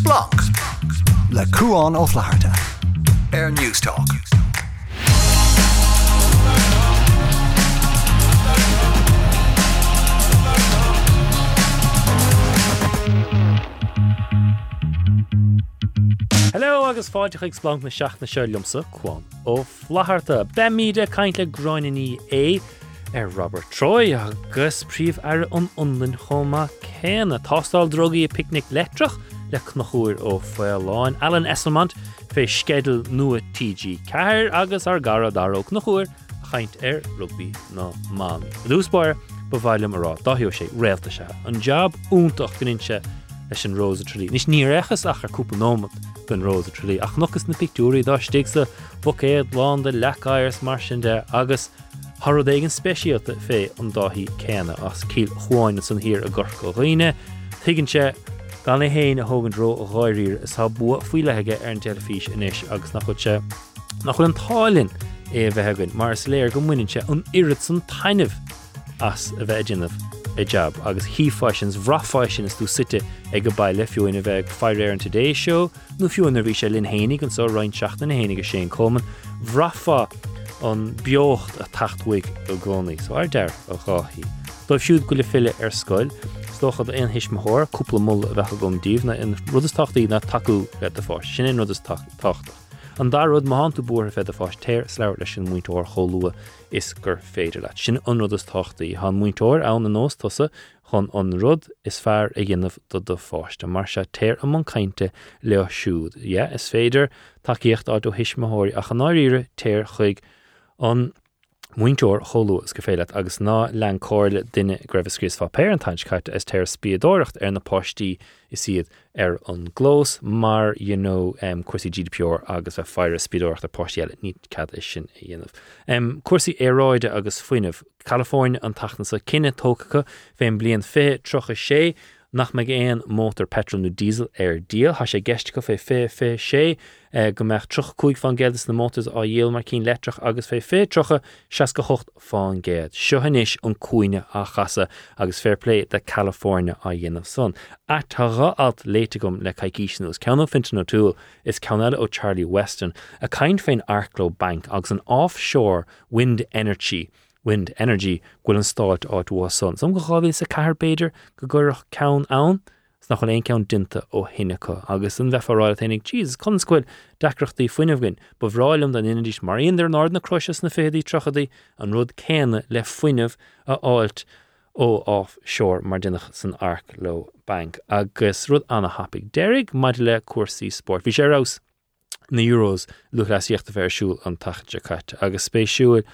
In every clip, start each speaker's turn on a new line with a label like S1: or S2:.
S1: Splanc le Cuán Ó Flatharta. Air Newstalk.
S2: Hello agus fáide chuig splanc na seach na selummsa chuáin ó flaharta be míide caiint le groinení é ar Robert Troy agus príomh ar an unlinn choma céna tástal drogaí picnic letrach le chnochúir ó foiáin Allan Esselmant fé skedal nua TG ceir agus ar gara daróg nachúir chaint ar rugbí ná man. Dúspáir bhhailem ará. Dáhiú sé réalta se. An jobab úntaach goninse leis an Rosa Trelí. Nis ní rechas ach ar cúpa nómat gon Rosa Trelí ach nogus na picúí dá stigsa bocéad lá de leáirs mar sin de agus Har éigen speisialta fé an dáhí céna as cíl chuáinna san hir a gorco roiine, Tuigann se gan é héin a thugann dro a gáirír is tá bu fuiileige ar an telefís inis agus nach chuse nach chuil an tálinn é bheithagann mar is léir go muinse an irid san tainineh as a bheith dinnah i jab agus híáisins bhrááisin is tú site ag go bailile fiúin a bheith feir an Today Show. Nó fiúin a bhí sé lin hénig an so roiin seachna na hénig a sé common bhrafa an beocht a tachthaig do gcónaí. So ar deir a gáhíí. Dó siúd go le fiile ar scoil, stochad an hisismthir cúpla mú bheitcha gom díomna in na taú le a fáis sin in. An dar rud máú búr fe a fáis téir sleir leis sin muútóir choúa is gur féidir leit. Sin anrudas tochttaí há an na nós tosa chun an rud is fearr a gginmh do do fáiste, mar se téir am an caiinte le siúd. Je is féidir takeíocht á do hisismthirí a chanáíre téir chuig an Muinteir choúas go féile agus ná le cóirle duine greibhscris fá péantainskait is teir spiadóirecht ar na postí is siad ar an glós mar you know, um, cuasí GDPR agus a fear spidóirt a postéile ní cad is sin a dhéanamh. Um, éráide agus foiinemh California an tachna sa cinenne tócacha féin blion fé trocha nach me éon mótar petrol nó diesel ar díal, Tá sé gceist go fé fé fé sé eh, go meach troch chuig fan gedas na mótas á dhéal mar cín letrach agus fé fé trocha se go chocht fáin géad. Seohanis an cuaine a chasa agus fairlé de California a dhéanamh son. A tárá alt léite gom le caiiciisiús ceanna fintan nó túúil is ceanile ó Charlie Weston a caiin féin Arklow Bank agus an offshore wind energy. Wind energy ghfuil an stáit áit son. Som go cháhí sa carbéidir go ggurch cen ann, nach chun éon dinta ó hinnacha agus an bheitráil tenig tíos chuscuil decrochttaí foiinemhgann, ba bhráilm den inadís mar on ar nád na croisias na fédaí trochadaí an rud céine le foiinemh a áilt ó áh seoir mar duach san arc lo bank agus rud anna hapig. Deirigh maid le cuasaí sport. Bhí sé ras na Euros lu leíocht a bheitsúil an taide caiite agus spéisiúil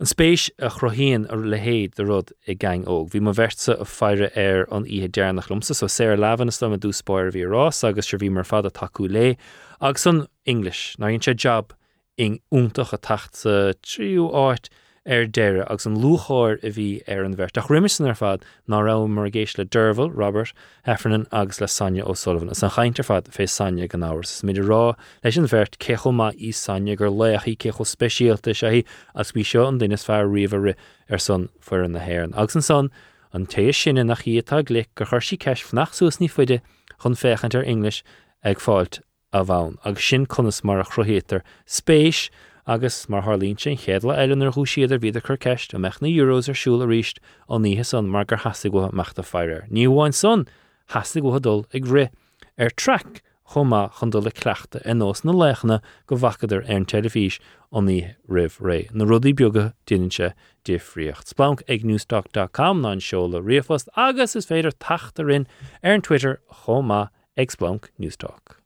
S2: An spéis a chrohéan ar lehéad de rud i gang óg. Bhí mar versa a feire ar an ihe dearnach lumsa so sé lehan sto a dúspáir bhí rás agus se bhí mar fad a taú lé agus san English ná on sé job in úntaach a tacht sa tríú áit ar deire agus an lúcháir a bhí ar an bhirt. Ach ar fad ná ra mar géis le Robert Heffernan agus le Sonia O'Sullivan. Is an chaintear fad fé Sonia gan áhars. Miidir rá leis an bhirt cechomá í Sonia gur leachí cecho speisialta sé hí as bhí seo an duine fear riomhre ar son fuair an nahéan. Agus an son an tééis sinna nach chiítá glic gur chuirsí ceis fnachsús ní fuide chun féchant ar English ag fáilt a bhain, agus sin conas mar a chrohétar spéis agus mar Harlín sin chéadla eilenar thu siadidir viidir chu ceist a meach na euros arsúla ríist ó níthe san mar gur go meachta fearir. Ní bháin son go dul ag ri ar tre chumá chun dul le cleachta in nós na lechna go bhachadidir ar an ó ní rih ré. Na rudí beaga duanse difriocht. Splanc ag newstalk.com ná seola riomhast agus is féidir tatarrin ar an Twitter chomá ag Splanc Newstalk.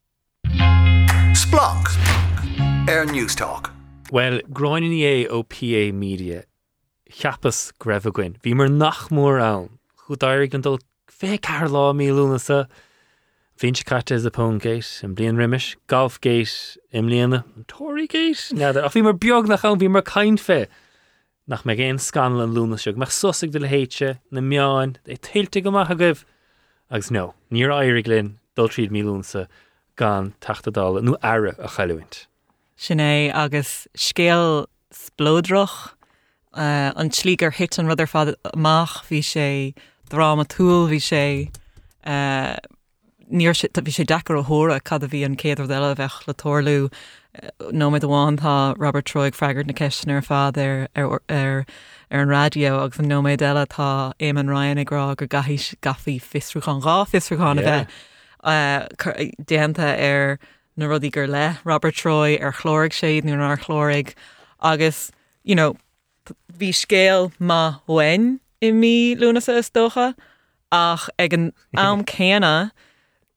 S1: Splanc Air Newstalk.
S2: Well, groinin é ó PA Media cheappas greibhhain. Bhí mar nach mór ann. Chu dair an dul fé ceir lá míúnasa, Bhín se caite a póngéis an blion riimiis, golfgéis im líana an tóirigéis ne a bhí mar beag nach an bhí mar caiin fé. Nach me géon scan an lúna seach sosigh de na meáin é tiltte go maitha goibh agus nó, níor airig linn dul tríd gan tachtadal nó aire a chaúint.
S3: Sin é agus scéal splódroch uh, an slígur hit an rudidir fad amach hí sé drama túúl hí sé uh, níor si bhí sé dechar óthra cad a bhí an céidir eile bheith le tolú nó me bháin tá Robert Troig freigart na cean ar fád ar ar ar ar an radio agus an nóméid eile tá éman Ryan agrá gur gahí gafií fisrúán gá fisrúáin a bheith. Déanta ar na rudí gur le Robert Troy ar chlórig séad nó ar chlórig agus you know, bhí scéal má hain i mí lúnasa is dócha ach ag an am céna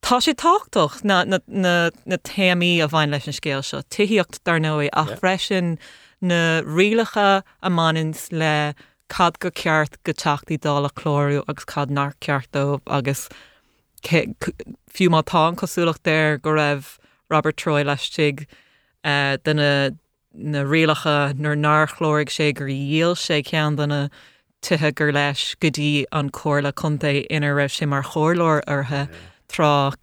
S3: tá sé táchtach na, na, na, na téí a bhain leis an scéal seo tuíocht dar nóí ach
S2: Yeah.
S3: freisin na rialacha a manins le cad go ceart go teachtaí dála chlóriú agus cad nar ceartó agus fiú mátá cosúlaach déir go raibh Robert Troy leistigh uh, duna na rialacha nar náchlórig sé gur díal sé cean duna tuthe gur leis gotí an cóla chunta inar raibh sé mar chóirlór arthe trá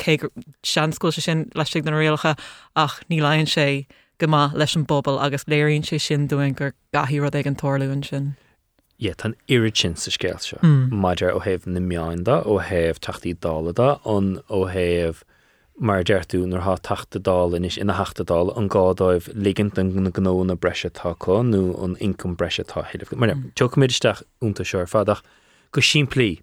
S3: seanscoil se sin leistigh na rialacha ach ní leonn sé go má leis an bobbal agus léironn sé sin doin gur gahí rud ag an toirún sin.
S2: Ié tan iiri sin sa scéil seo.
S3: Mm.
S2: Maidir ó heh na meáinda ó heh taachtaí dálada an ó heh mar deirú nar há tachtadal inis ina hechtadal an gádáibh ligint an na gó na breise táá nó an incom breise tá heileh. Mar mm. tuméidisteach únta seir fadach go siimplíí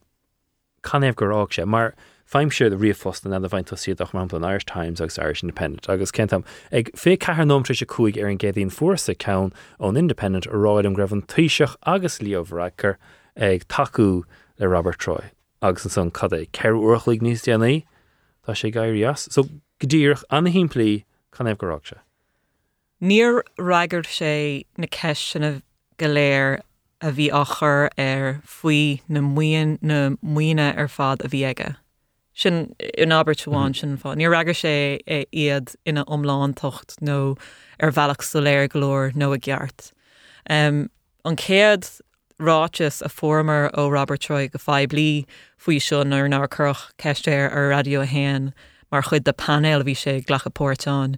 S2: can éh gorág sé, mar feimseir a riomhfosta a bhaint siadach mar an Irish Times agus Irish Independent. Agus centam ag fé cethar nómtri se chuig ar an gédaíon fuórsa cen ón Independent a ráid an greibhann tuiseach agus líomhreicer ag taú le Robert Troy. Agus an san cad é ceir uirchlaigh níos déanaí tá sé gaiirías, so godíoch anna himplaí can éh gorág se.
S3: Níor raigart sé na ceisina go léir a bhí achar ar faoi na muon na muoine ar fad a bhí aige. Sin in Abertháin sin fá. Ní ragur sé é iad ina omláán tocht nó ar bhealach soléir glór nó a gceart. Um, an céad ráis a formar ó Robert Troy go fáib blí faoi seo nar ná chuch ceistéir ar radio a héan mar chud de panel bhí sé ghlachapórtán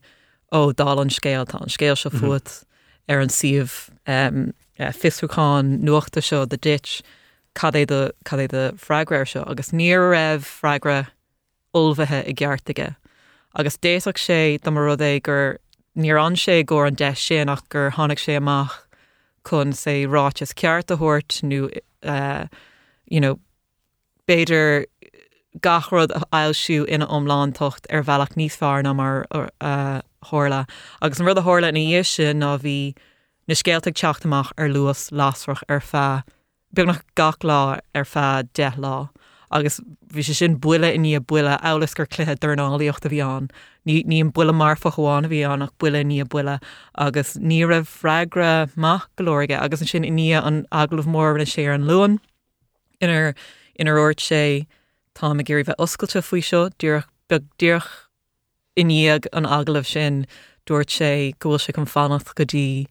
S3: ó dá an scéal tá an scéal se fut ar an siomh um, uh, fisúáin nuachta seo de dit cad é de freigrair seo. Agus ní raibh freigra ulmhathe i gceartaige. agus déach sé do mar rud é gur níor an sé ggó an de sin ach gur tháinig sé amach chun sé ráis ceart a thuirt uh, you know, béidir gachrod eilsú ina omláántocht ar bhealach níos fear ná mar uh, hála. agus an rud a hála na ná bhí na scéalteag teachtamach ar luas lásfach ar fe beag nach gach lá fe de agus bhí sé sin buile in ní buile elas gur cluthe darnáíocht a. Ní ní an buile mar fa a bhí annach buile ní buile agus ní rah freigra má golóige agus an sin ní an aglah mór na sé an luúan inar inar ort sé tá a géirí bheith oscailte faoi seo dúach beagdíoch iníag an aglah sin dúirt sé ggóil se an fannacht go dtí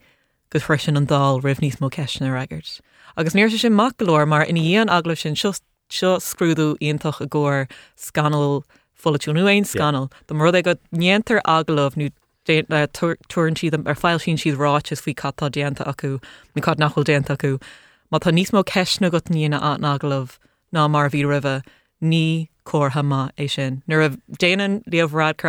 S3: go freisin an dal rih níos mó ceisna agart. Agus níir se sin mac golóir mar ina dhéon aglah sin seo scrúdú ionintach a ggóir scanal folúú ein scanal, Tá mar go néantar aglah nó tuann siad ar fáil sin siad ráis faoi cattá déanta acu mí cad nachhol déanta acu, má tá níos mó ceisna go níana an aglah ná mar bhí rih ní cótha é sin. Nu a déanaan líomhrád chu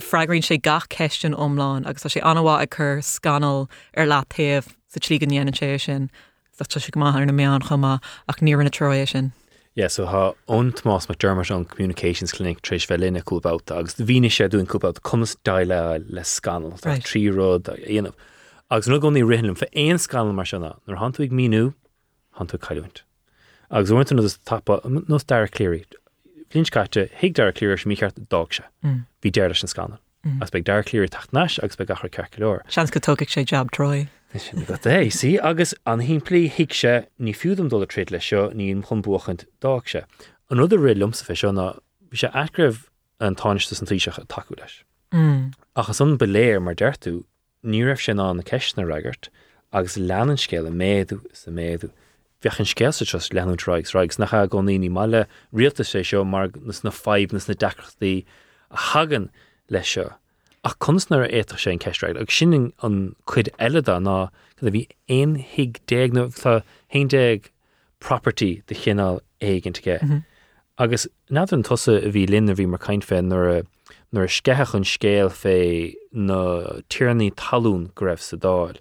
S3: freigrinn sé gach ceistin omláin agus tá sé anhá a chur scanal ar látaobh sa trí ganhéan sé sin, tá si go maithar na meán chumá ach ní na troéis sin.
S2: Yeah, so ha ontmas mat Germar an Communications Clinic fel linne coolbouta, agus víine sé dún coolbout conas daile le scanal
S3: Right.
S2: tríród aanamh. Agus nu goní rihanm fe éon scanal mar sena, nar hantuig míú hantu caiúint. Agus bhaint nó tappa um, nó dar cléirí. Flinscaite hiag dar cléir mí cheart dag se. Bhí deir leis an scanal. As be dar cléir tacht neis agus be gachar ceir.
S3: Seans go tógiigh sé jab troi.
S2: é sí agus an hín plí hiic se ní fiúdum dul tréad le seo níon chunbúchant dag se. An rud a ri lumsa fe seo na bhí sé acrah an táiste an tríiseach a taú leis. Mm. Achas an beléir mar deirú ní raibh sin an na ceisna raigart agus leanan scéile méadú sa méadú. Bheochan scéasa tros leanúráigs raigs nach go níí meile rialta sé seo mar nas na feib nas na decrachtaí a hagan lei seo. Ach kunstnar éach sé an ceistreid, ag sin an chud eileada ná go a bhí ein hiig déag nó tá héag property de chinál éigentige. Mhm. agus nad an tosa a bhí linna bhí mar caiin fé nuair nuair scethe chun scéal fé na tíirnaí talún go raibh sa dáil.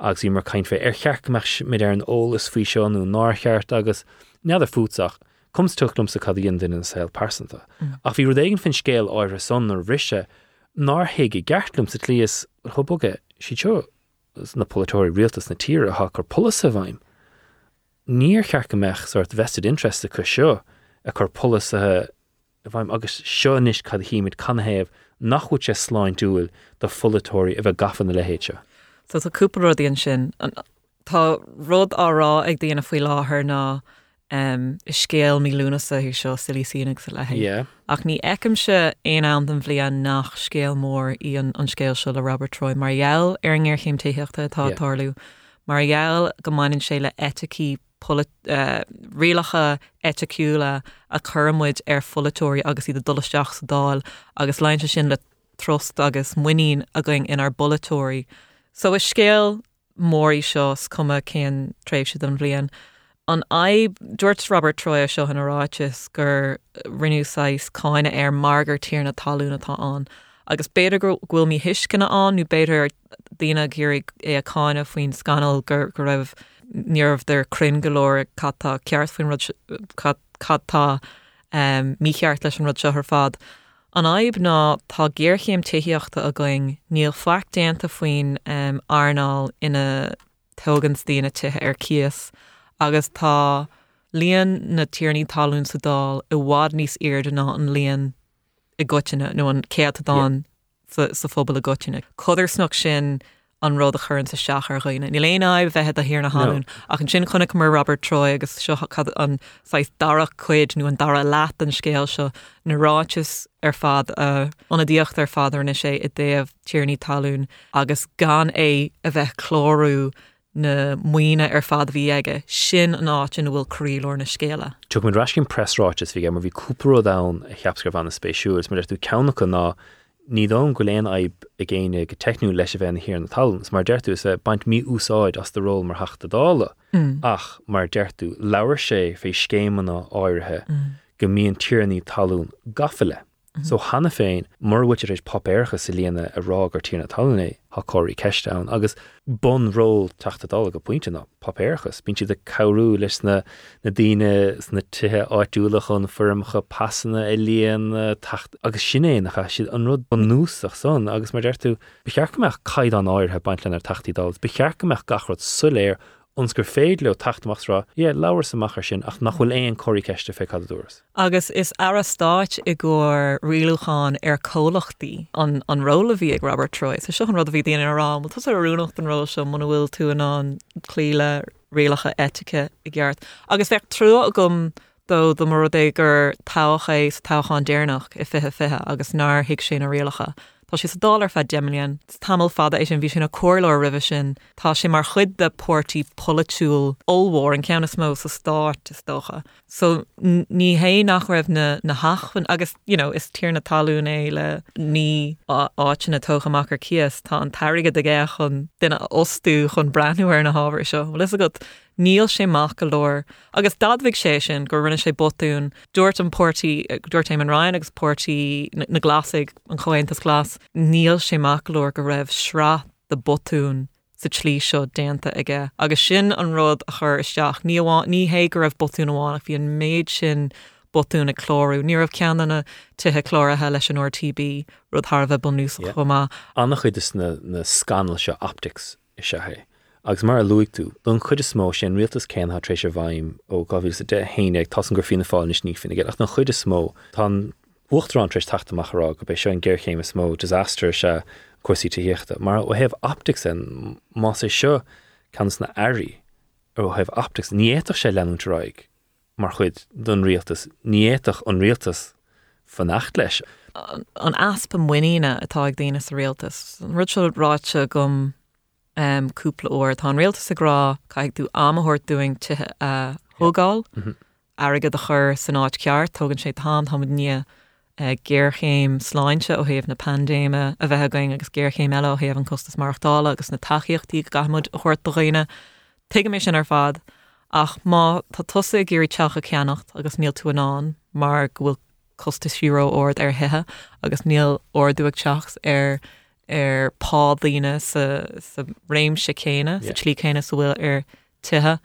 S2: agus í mar caiin fé ar chearcach mid ar an ólas fao seánú nácheart agus neadidir fúteach comes tulum sa cadíon duine an saoil persanta. Mm. Ach bhí ru éigen fin scéal áir son ar bhrise náhéige geartlumm sa líos chobuge si teo na polytóir rialtas na tíre ha chu polis a bhaim. Níor chearcha meach sort vested intereste chu seo a chur polis a bhaim agus seonis cad híimiid canhéamh nachhuiid sé sláin dúil do folatóirí a bheith gafan na lehéite.
S3: So tá cúparóíon sin an- Tá rud árá ag dtíana faoi láthair ná um, scéal mí lúnasa hu seo silííach sa le
S2: Yeah.
S3: ach ní eicimse éon an den bblion nach scéal mór í an an scéal seo le Robert Troy margheall ar an ggéirchéim téíochtta tá
S2: Yeah.
S3: tarlú margheall go maiinn sé le eticí rialacha eticiúla a chumid ar folatóirí agus iad dulasteach sa dáil agus leinte sin le trost agus muín a going inar bolatóirí. So is scéal mórí seos cuma céan tréimh si an bblion. An aib dúirt Robert Troy seo an aráitis gur rinúsáis cáine ar margur tíar na talúna tá an. agus beidir gur bhfuil mí hiiscinna an nó dína ggéirigh é a cáine faoin scanal gur go raibh níormh der crin golóir chattá ceart faoin rud se- cat- chattá um, mícheart leis an rud seo ar fad. An aib ná tá ggéirchéim tuíochtta a going níl flaach déanta faoin um, arnáil ina tugans tíana tuthe ar cias agus tá líon na tíirní talún sa dáil i bhád níos irde ná an líon i gotiine nó an céad dáin sa, fphobal a gotiine. Codir snog sin an rud a churn sa seaachar roioine. Ní léana bheitthe a hir na háún ach an sin chunig mar Robert Troy agus seo an sais dara chuid nó an dara leat an scéal seo naráis ar fad uh, anna díocht ar fadar na sé i déobh tíirní talún agus gan é a bheith chlórú na muoine ar fad bhí aige sin an áit in bhfuil crílór na scéile.
S2: Tu mun rascin pressráis bhí mar bhí cúparó da a cheapscar an na spéisiúrs, mar tú ceannacha ná ní dá go léon aib a ggéine go technú leis a bheith hir na talans, mar deirú baint mí úsáid as de ról mar heachta dála. Mm. Ach mar deirú leabhar sé fé scémanna áirithe mm. go mííon tíirní talún gafiile. So hanna féin marhuiitir éis papéircha sa líana a rá gur tína talné ha choirí ceistán agus bon ról taachta dá go pointinte na papéirchas, bín si de cabú leis na na daine na tuthe áitúla chun firmcha passanna i líon agus sinnéanacha siad an rud an núsach son agus mar deirú bechearcameach caiid an áirthe baint lena tatídal, bechearcameach gachrod suléir ons gur féad le tachtach rá, é leabhar samachchar sin ach nach bhfuil éon choirí ceiste fé cadúras.
S3: Agus is arastáit i ggur riúchan ar cólachtaí an an róla bhí ag Robert Troy, sa seo an rud a bhí daana rá, mu tus arúnacht an ró se muna bhfuil tú an an clíle réalacha etice i gceart. Agus bheith trú a gom dó do mar é gur táchééis táchan déirnach i fithe fithe agus ná hiic sin a réalacha. Tá sa dálar fe Gemilian, tamil fada é sin bhí sin a choirlá rihi sin, Tá sé mar chud de portí polúil óhór an ceanna smó sa stáit is dócha. So ní hé nach raibh na, na hachhan agus you know, is tír na talún é le ní áit na tóchaach ar cias tá an taige de ggé chun duine osú chun breúir na háhar seo. Well is a go níl sé maach go leir agus dadmhíh sé sin gur rinne sé botún. Dúirt an portí dúirtéim an Ryan agus portí na na glasigh an chointas glas. Níl sé maach leir go raibh sra de botún sa tlí seo déanta aige. Agus sin an rud a chur isteach. Ní bhá- ní hé go raibh botún amháin ach bhí an méid sin botún a chlórú ní rah ceanna tuthe chláirithe leis an orTB rud Harbheith bunús
S2: Yeah.
S3: chumá.
S2: Annach chuid is na, na scanal se optics i se hé. Agus mar a luigh don chud is smó sin rialtas céan ha trééis bhaim ó gohí sa de héine ag tasan gur fina fáil is ní finnig, ach na chud is smó tá bhchtrán trééis taachtamachrá go bei seo an ggéirchéim is smó disaster se cuasí tuíochtta, mar ó heh optics an má sé seo cans na airí ó heh optics. Níéach sé leúnráig mar chuid don rialtas. Níéach an rialtas fannacht leis.
S3: an aspa muíine atá ag daine sa réaltas. An ráte gom um, cúpla óir tá réaltas a grá caiig tú amthirt doing tuthe uh, thugáil agad a chur san áit ceart tugann sé tám tá ní uh, ggéirchéim sláinte ó héamh na pandéime a bheit going agus ggéirchéim eile ó héamh an costas marachtála agus na taíochttaí gahamud a chuirt do réine. Tuige mé sin ar fad ach má tá tusa géirí teacha ceannacht agus níl tú anán mar bhfuil costa síró ord ar hethe agus níl orúach teachs ar Er ar pádíine sa, sa réim se chéine sa
S2: Yeah.
S3: tlí chéine sa bhfuil ar tuthe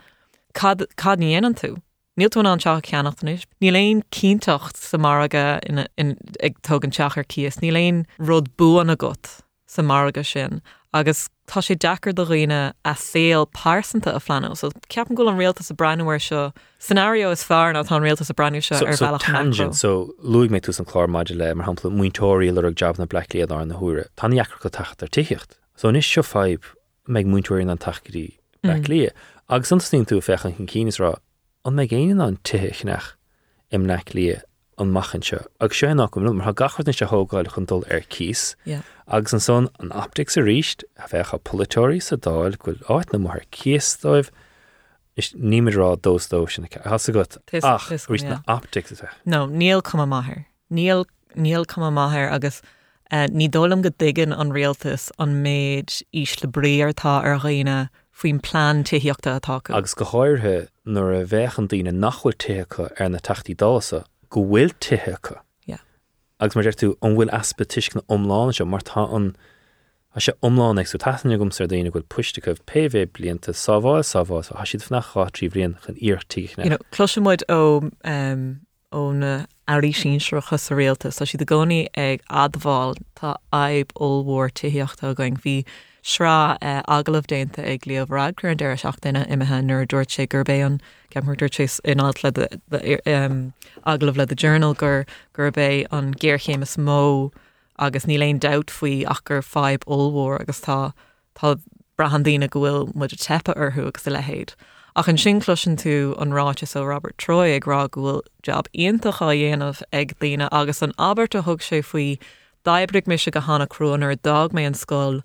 S3: cad níhéan tú. Níl tú an teach ceannachtanis. Ní léon cíntacht sa marga in, in, ag tugann teachar cías, ní léon rud buan a got sa marga sin agus tá sé dechar do riine a séal pásanta a flaú, so ceapan go an réalta sa brehair seo scenario is fear ná tá réalta sa breú seo ar bhealach
S2: tangent, so luig mé tú an chlár maidide le mar hapla muintóirí le job na Blacklíad ar na hure. Tá eachar go tacht ar tiíocht. So níos seo feib meid muintóirí an tachaí Blacklí. Mm. agus anstín tú fechan chun cínas rá an mé géine an im an machchan seo. Ag sé nach go mar gachart se hógáil chun dul ar.
S3: Yeah.
S2: agus an son an optics a ríist a bheitcha polytóí sa dáil goil áit na mar cíasdóibh is níimirrá dósdó sin has a go
S3: Tis-
S2: ach rí na optics bheith.
S3: No, níl cum maithir. Níl níl cum maithir agus uh, ní dólam go digan an réaltas an méid ís le bríartá ar réine faoin plán tuíochtta atá
S2: agus go háirthe nuair a bheitchan daine nachhfuil tucha ar na tachtí dása go bhfuil.
S3: Yeah.
S2: Agus mar tú an bhfuil aspetiscna omláin se mar tá an a sé omláin ag taine gom ar daine goil puiste goh PV blianta sáháil sáhá a siad fnach chátrí bblion chun íortíne.
S3: You know, Cloisimuid ó um, ó na airí sínsreacha sa réaltas, Tá si de gcóí ag adháil tá aib óhór tuíochtta going bhí srá uh, agalah déanta ag líomhrad chu an deir seachtainna imethe nuair dúirt sé gurbé an ceimú dúirtéis inált le de- de- um, aglah le the journal gur gurbé an ggéirchémas mó agus ní léon dat faoi ach gur feib óhór agus tá tá brahandína gohfuil mu a tepa arthú agus a lehéid. Ach an sin cloisian tú an ráte ó Robert Troy ag rá gohfuil job íontacha dhéanamh ag líine agus an Albert a thug sé faoi daibrig mis go hána cruúan ar dag mé an scóil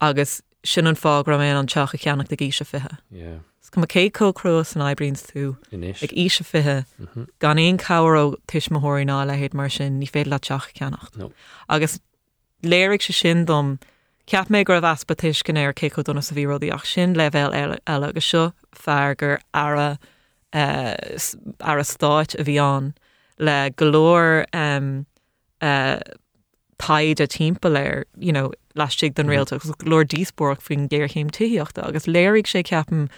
S3: agus sin an fág ra mé an teach a cheannach de gíise fithe.
S2: Yeah,
S3: Go cé có cruú san ebrins tú ag ise fithe
S2: Mhm.
S3: gan éon cabharó tuismothirí ná lehéad mar sin ní féad le teach ceannacht. Agus léirigh se sin dom ceap mé gur bh aspatis gan éir cé donna sa bhírodí ach sin le bhéil eile agus seo feargur ara eh, ar a stáit a bhí an le golóir um, uh, taid a timpplair you know, leistigh den mm-hmm. réalta agus glór díosborg faoin ggéirchéim tuíochtta agus léirigh sé ceapan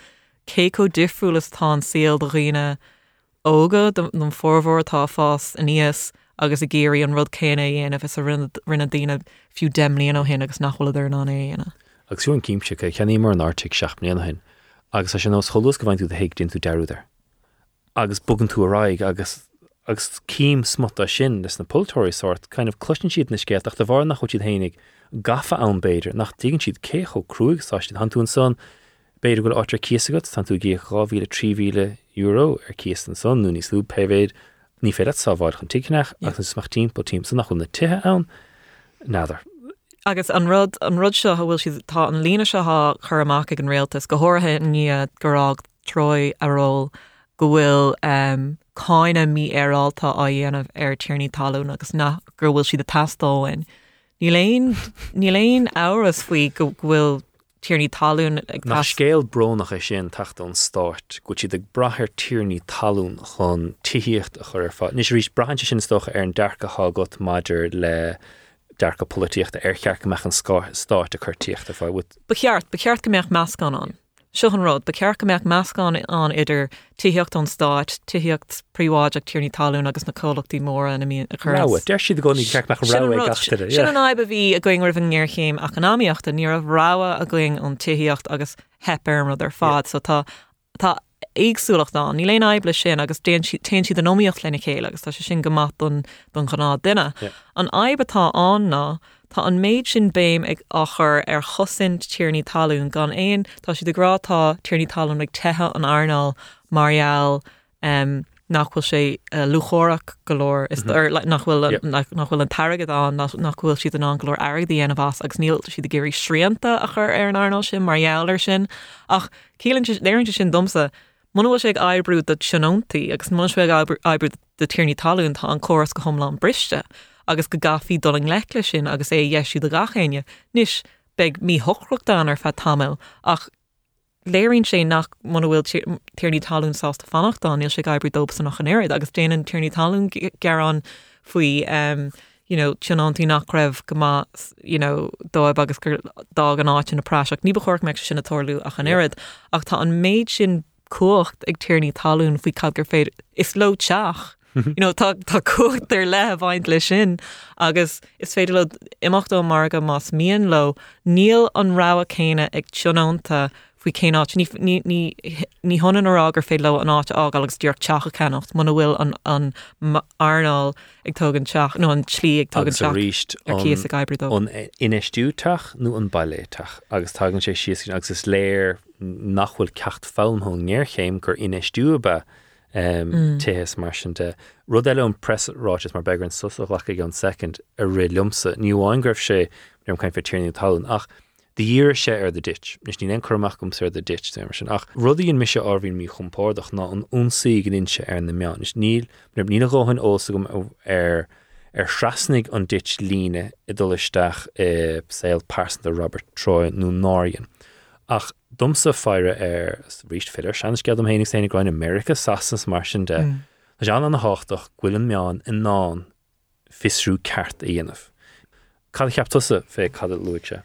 S3: céco difriúlas tá síal do riine óga don fórhór tá fás a níos agus a géirí an rud céine dhéanamh is a rinne daine fiú demlíon ó hin agus nachhfuil ar ná éana.
S2: agus siú an cíimse go cheanní mar an artic seaachníana hin, agus sin nás cholas go bhaint tú héic tú deúidir. Agus bugan tú aráig agus agus cíim smota sin is na pultóirí sort kind of siad na scéach a bhar nach chuid hénig gafa an beidir nach dígann siad cécho cruúig sáiste han tú an son. Beidir goil átar cíasagat tan tú gé ráhíle tríhíle euro ar cías an son nú níos lú pevéid ní féad sáháil chun tiicnach agus smach tím po tím san nach chun na tuthe ann nádar.
S3: Agus an rud an rud seo bhfuil si tá an lína se chur amach an réaltas. Go háirthe ní gorág troi aró go bhfuil um, cáine mí arálta a dhéanamh ar tíirní talún agus nach gur bhfuil si de tastáin. Ní léon ní léon áras faoi go bhfuil tíirní talún ag tas-
S2: scéal brnach é sin tacht an stáit, go siad ag brathir tíirní talún chun tííocht a chur fá. Nis rís brainte sin stocha ar an dearcha hágat maidir le dearcha políocht ar chearcha meach an stáit a chutíocht a fá
S3: Becheart becheart go meach meascán an. An rud, becheart go meach meascán an idir tííocht an stáit, tííocht príháideach tíirní talún agus na cólachttaí móra na mí a chu.
S2: Deir siad gcóí ceach meach
S3: Sin an
S2: gaiste.
S3: Sin an aib a bhí a going rih ggéirchéim economíochtta ní a ráha a going an tííocht agus hepperm ar fád so tá tá éagsúlacht an ní léon eble sin agus te si den nóíocht lena chéile agus tá sé sin gomat don don chaná duine. An aibatá an ná Tá an méid sin béim ag achar ar chosint tíirní talún gan éon tá si derátá tíirní talún ag tethe an airnal Mariaal um, nachhfuil sé uh, luchóraach golóir is mm -hmm. nachhfuil
S2: Yep.
S3: nach- nachhfuil an targad an nach- nachhfuil siad an an glór air dhéana bhas agus níl si de géirí sríanta a chur ar an airnal sin Marialir sin ach cíanléirinte sin domsa Mhfuil sé ag ebrú de sinóntaí agus mu sé ebrú de tíirní talún tá an choras go thomlá briste agus go gafií doling lecle sin agus é dhéisiú de gachéine. Níis beag mí hochrucht an ar fe tamil. Ach léironn sé nach man bhfuil tíirní talún sásta fannacht an níl sé gaibbrú dobsa nach an éad, agus déanaan tíirní talún gearrán faoi um, you know, tnantí nach raibh go you know, dóibh agus gur dag an áit in na práiseach. Ní chóir me sin na tolú a an éad ach tá an méid sin cuacht ag tíirní talún faoi cad gur féidir is lo teach. Mm-hmm. you know, tá tá cuat ar le bhaint lei sin agus is féidir le imachtó marga más mííon lo níl an rá a chéine ag tionánta faoi céát ní honan arágur fé le an áit ág agus dúocht teach cenacht, muna bhfuil an an arnáil ag tugan teach nó an slí ag tugan
S2: ríist
S3: cí a gaibre
S2: an inistúteach nó an bailléteach agus tagann sé sios agus is léir nachhfuil cecht fámthn nearchéim gur inistúbe. Um, mm. Téhes mar sinnte. Rud eile an pressráis mar an susach an second a ré lumsa, níháin greibh sé ar an caiin fé tíirní talún ach díir sé ar de dit, Nis ní en chumach gom sé de dit sé sin ach rudíon mis se áhín mí chumpáach ná an úsaí gan inse ar na meán is níl nar ní gáhann ósa gom ar ar shrasnig an dit líne i dulisteach i saoil persan de Robert Troy nó náion. Ach dumsa feire ar ríist fiidir sean cead am hénig séna gráin America sasans mar sin de. Mm. an an na háach gwilin meán in ná fisrú ceart a dhéanamh. Cad cheap tusa fé cad se.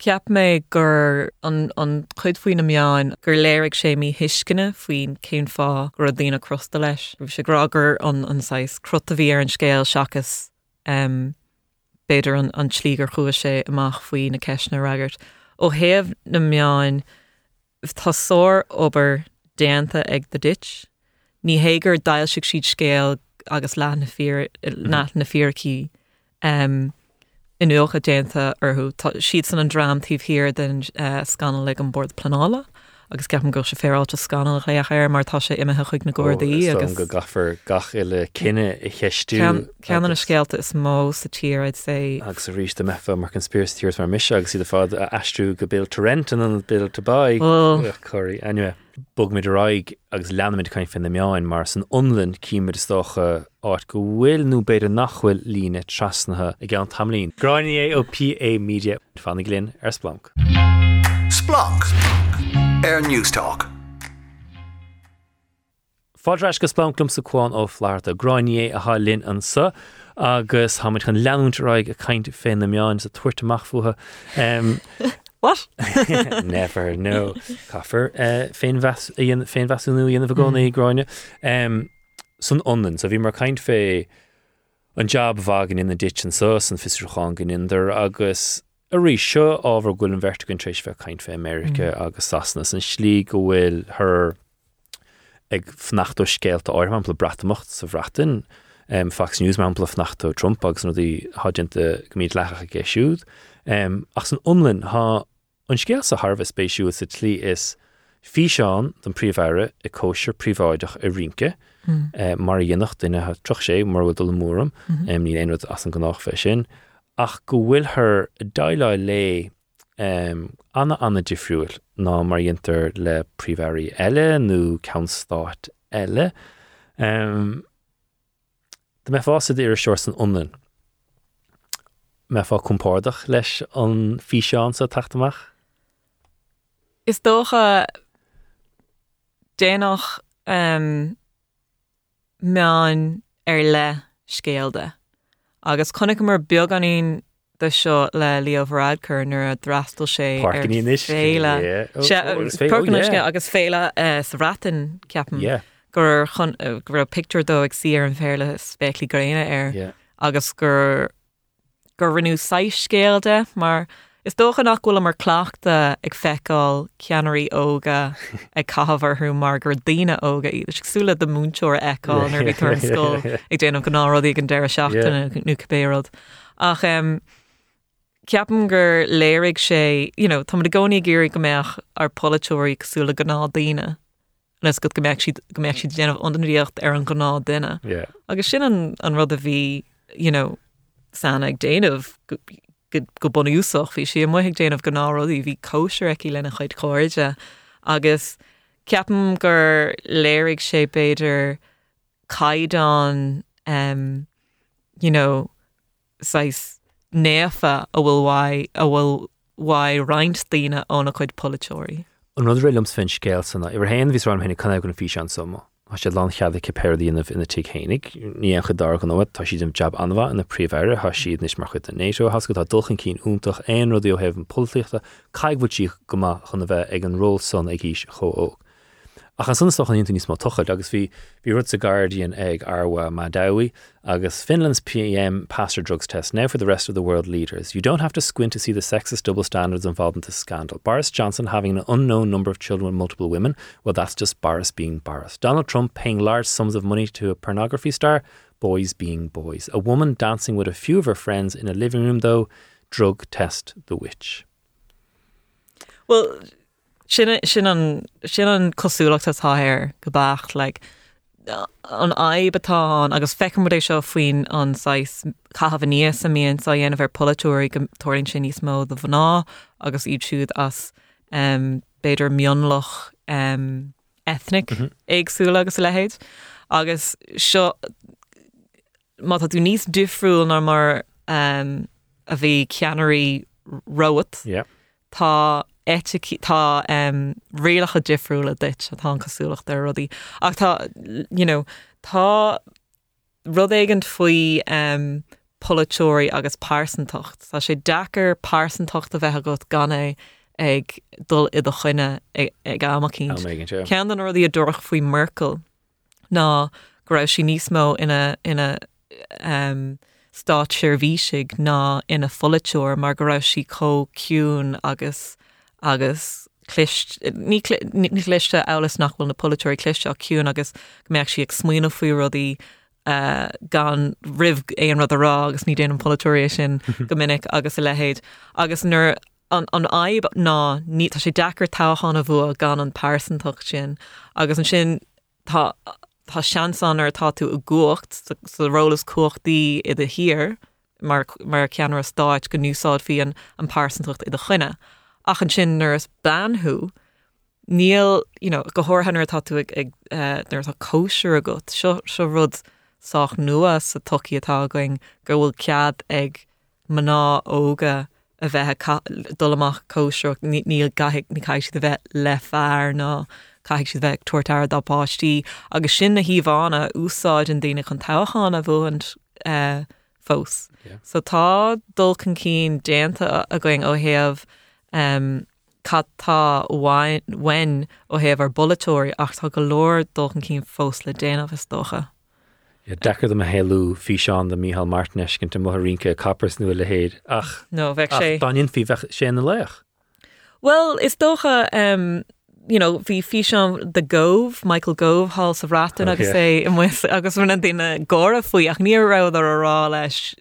S3: Ceap mé gur an, an chuid faoin na meáin gur léirigh sé mí hiiscinine faoin cén fá gur a dtína crosta leis. Bh sé gragur an anáis crut a bhí ar an scéal seachas um, beidir an, an slígur chua sé amach faoin na ceisna ragart. Ó héamh na meáin tá sór obair déanta ag de dit. Ní hégur dail si siad scéal agus le na ná na fearcí. Um, in nuocha déanta arthú siad san an drám hir den uh, scanal le an bord planála. Agus ceapan go se féráte scanal léach ar mar tá sé imethe chuig na Gorddaí agus
S2: go gafar gach ile cinenne i cheistú
S3: Cean na scéalta is mó sa tíid sé
S2: agus a ríiste mefa mar conspiratíirs mar mis agus si de fád a astrú go bil Torrent an bil te choirí anue. bug mid raig agus leanid chuin fin na meáin mar san onlan cíimiid stocha áit go bhfuil nó beidir nachhfuil líne trasnathe i g an tamlín. Gráin é ó PA Media fanna glynn ar Splanc.
S1: Splanc Air Newstalk.
S2: Fádreis go splanklum sa cháin ó flaart a Grainé a há linn an sa agus haid chun leúntraig a caiint féin na meáin sa tuairrtaach futhe. Um,
S3: What?
S2: Never no Caafar uh, féin féin vasú dhéanamh gcónaí groine. Um, Sun onan, so bhí mar caiint fé an job bhagan ina dit an sos an fisrúáin gan idir agus a rí seo ábhar ghfuil an vertegann trééis feh caiint fé America mm. agus sasna an slí go bhfuil th ag fnachtú scéalt áirmampla bratamocht sa bhratain. Um, Fox News mampla fnachtó Trump agus nó dí hagenta gomíd lecha a géisiúd. Um, ach san omlinn há An scéal sa Harbh spéisiú sa tlí is fi seán den príomhhare i cóisiir príomháideach a rike mm. uh, mar dhéanaach duine troch sé mar bhfuil do mórm mm -hmm. um, ní éonrad as an sin ach go bhfuil th daile lé um, anna anna difriúil ná mar dhéantar le príomhhaí eile nó ceanstát eile. Um, Tá mé fása ar seir san onan. Me fá compárdach leis an fi seán taachtamach?
S3: Is dócha dénach um, meán ar le scéalde. Agus chunig mar beag anín de seo le líomhráidcur nuair a drastal sé féile. agus féile uh, sa ratain ceapan gur uh, gur picture dó ag si ar an féle spélí gréine ar. Agus gur gur rinú 6 scéalde mar Is dócha nachhfuil mar chclaachta ag feicáil ceanirí óga ag cahabharthú mar gur daine óga iad sigsúla de múnseir eáil nar bhí an scóil ag déanam go náradí an deire seachtainna nu cabéad. Ach um, ceapan gur léirigh sé you know, tá de gcóí géirí go meach ar polyúirí súla gná daine. nes go gombeid si gombeid si déanamh anríocht ar an gná duine.
S2: Yeah.
S3: agus sin an, an rud a bhí you know, san ag déanamh go bonúsach hí si muigh déanamh go národí hí cóir aici lena chuid choirde agus ceapan gur léirigh sé beidir caiidán um, you know, sais néfa a bhfuil a bhfuil wa reinint tíine ónna chuid polytóí.
S2: an rud rilums fin scéil sanna, iwwer hen vís ram hennig kann gon fi an somma. Tá sé lá chead cipéíanamh ina tí chénig, ní an chudar an nóid tá siad jab anha ina príomhhare ha siad níos mar chut a nééisio has go tá dulchan cín úntaach ein rodí ó hefh políochtta caiighútí goma chuna bheith ag an ró son ag gís cho óg. Ach an sunstoch an níos má tuchad agus bhí bhí rud a Guardian ag arha má dawi agus Finland's PM pastor drugs test now for the rest of the world leaders. You don't have to squint to see the sexist double standards involved in this scandal. Boris Johnson having an unknown number of children with multiple women, well that's just Boris being Boris. Donald Trump paying large sums of money to a pornography star, boys being boys. A woman dancing with a few of her friends in a living room though, drug test the witch.
S3: Well, sin sin an sin an cosúlacht atáir go bacht le an aibetá agus fechamdééis seo faoin an chahabh níos a míon sa dhéanamh ar polyúirí go toirn sin níos mó do bhanná agus iad siúd as um, beidir mionlach um, ethnic mm -hmm. agsúla agus lehéid agus seo má tú níos difriúil ná mar um, a bhí ceanirí roat
S2: yeah.
S3: tá tá um, réalacha difriúla dit a tá cosúlaach de rudí ach tá you know, tá rud éigen faoi um, polytóí agus pásantocht Tá sé dachar pásantocht a bheitth go ganna ag dul i do chuine ag amachcín. Cean an ruí a dúach faoi Merkel ná raibh si níos mó ina ina um, stát sirvísigh ná ina folleúir mar go raibh si có ciún agus agus ní cliste elas nachhfuil na polyúir cliste a ciún agus meach si ag smuoine faoi rodí uh, gan rih éon rud ará agus ní déanam polyúéis sin go minic agus i lehéid agus nuair an, an aib ná ní tá sé dechar táchanna bhua gan an pásantocht sin agus an sin tá Tá seanan ar tá tú a gcucht sa rólas cuachtaí i a hir mar mar ceanar a stáit go núsáid hí an an pásantocht i a chuine. Ach an sin nuair banthú, níl you know, gothhannar tá tú ag, ag uh, tá cóisiir a go seo seo rud sách nua sa toí atá going gur bhfuil cead ag maná óga a bheitthe dolamach cóisiach níl gahiic ní caiisi a bheith le fearr ná caiic si bheith tuairtar dápátí agus sin na híomhána úsáid an daine chun táchan a bhint uh, fós. Yeah. So tá dul can cín déanta a going um, cattá wein ó héamh ar bolatóir ach tá go leir dulchan cín fós le déanamh is dócha.
S2: Ja dechar am a héú fi seán de Mihall Martines cinn mo rike cappers nu le héad ach
S3: No bheith sé
S2: daon fi sé na leich.
S3: Well, is dócha um, you know, hí fi de Gove, Michael Gove hall sa ratan agus é okay. agus bhna duine ggóra faoi ach ní ra ar ará leis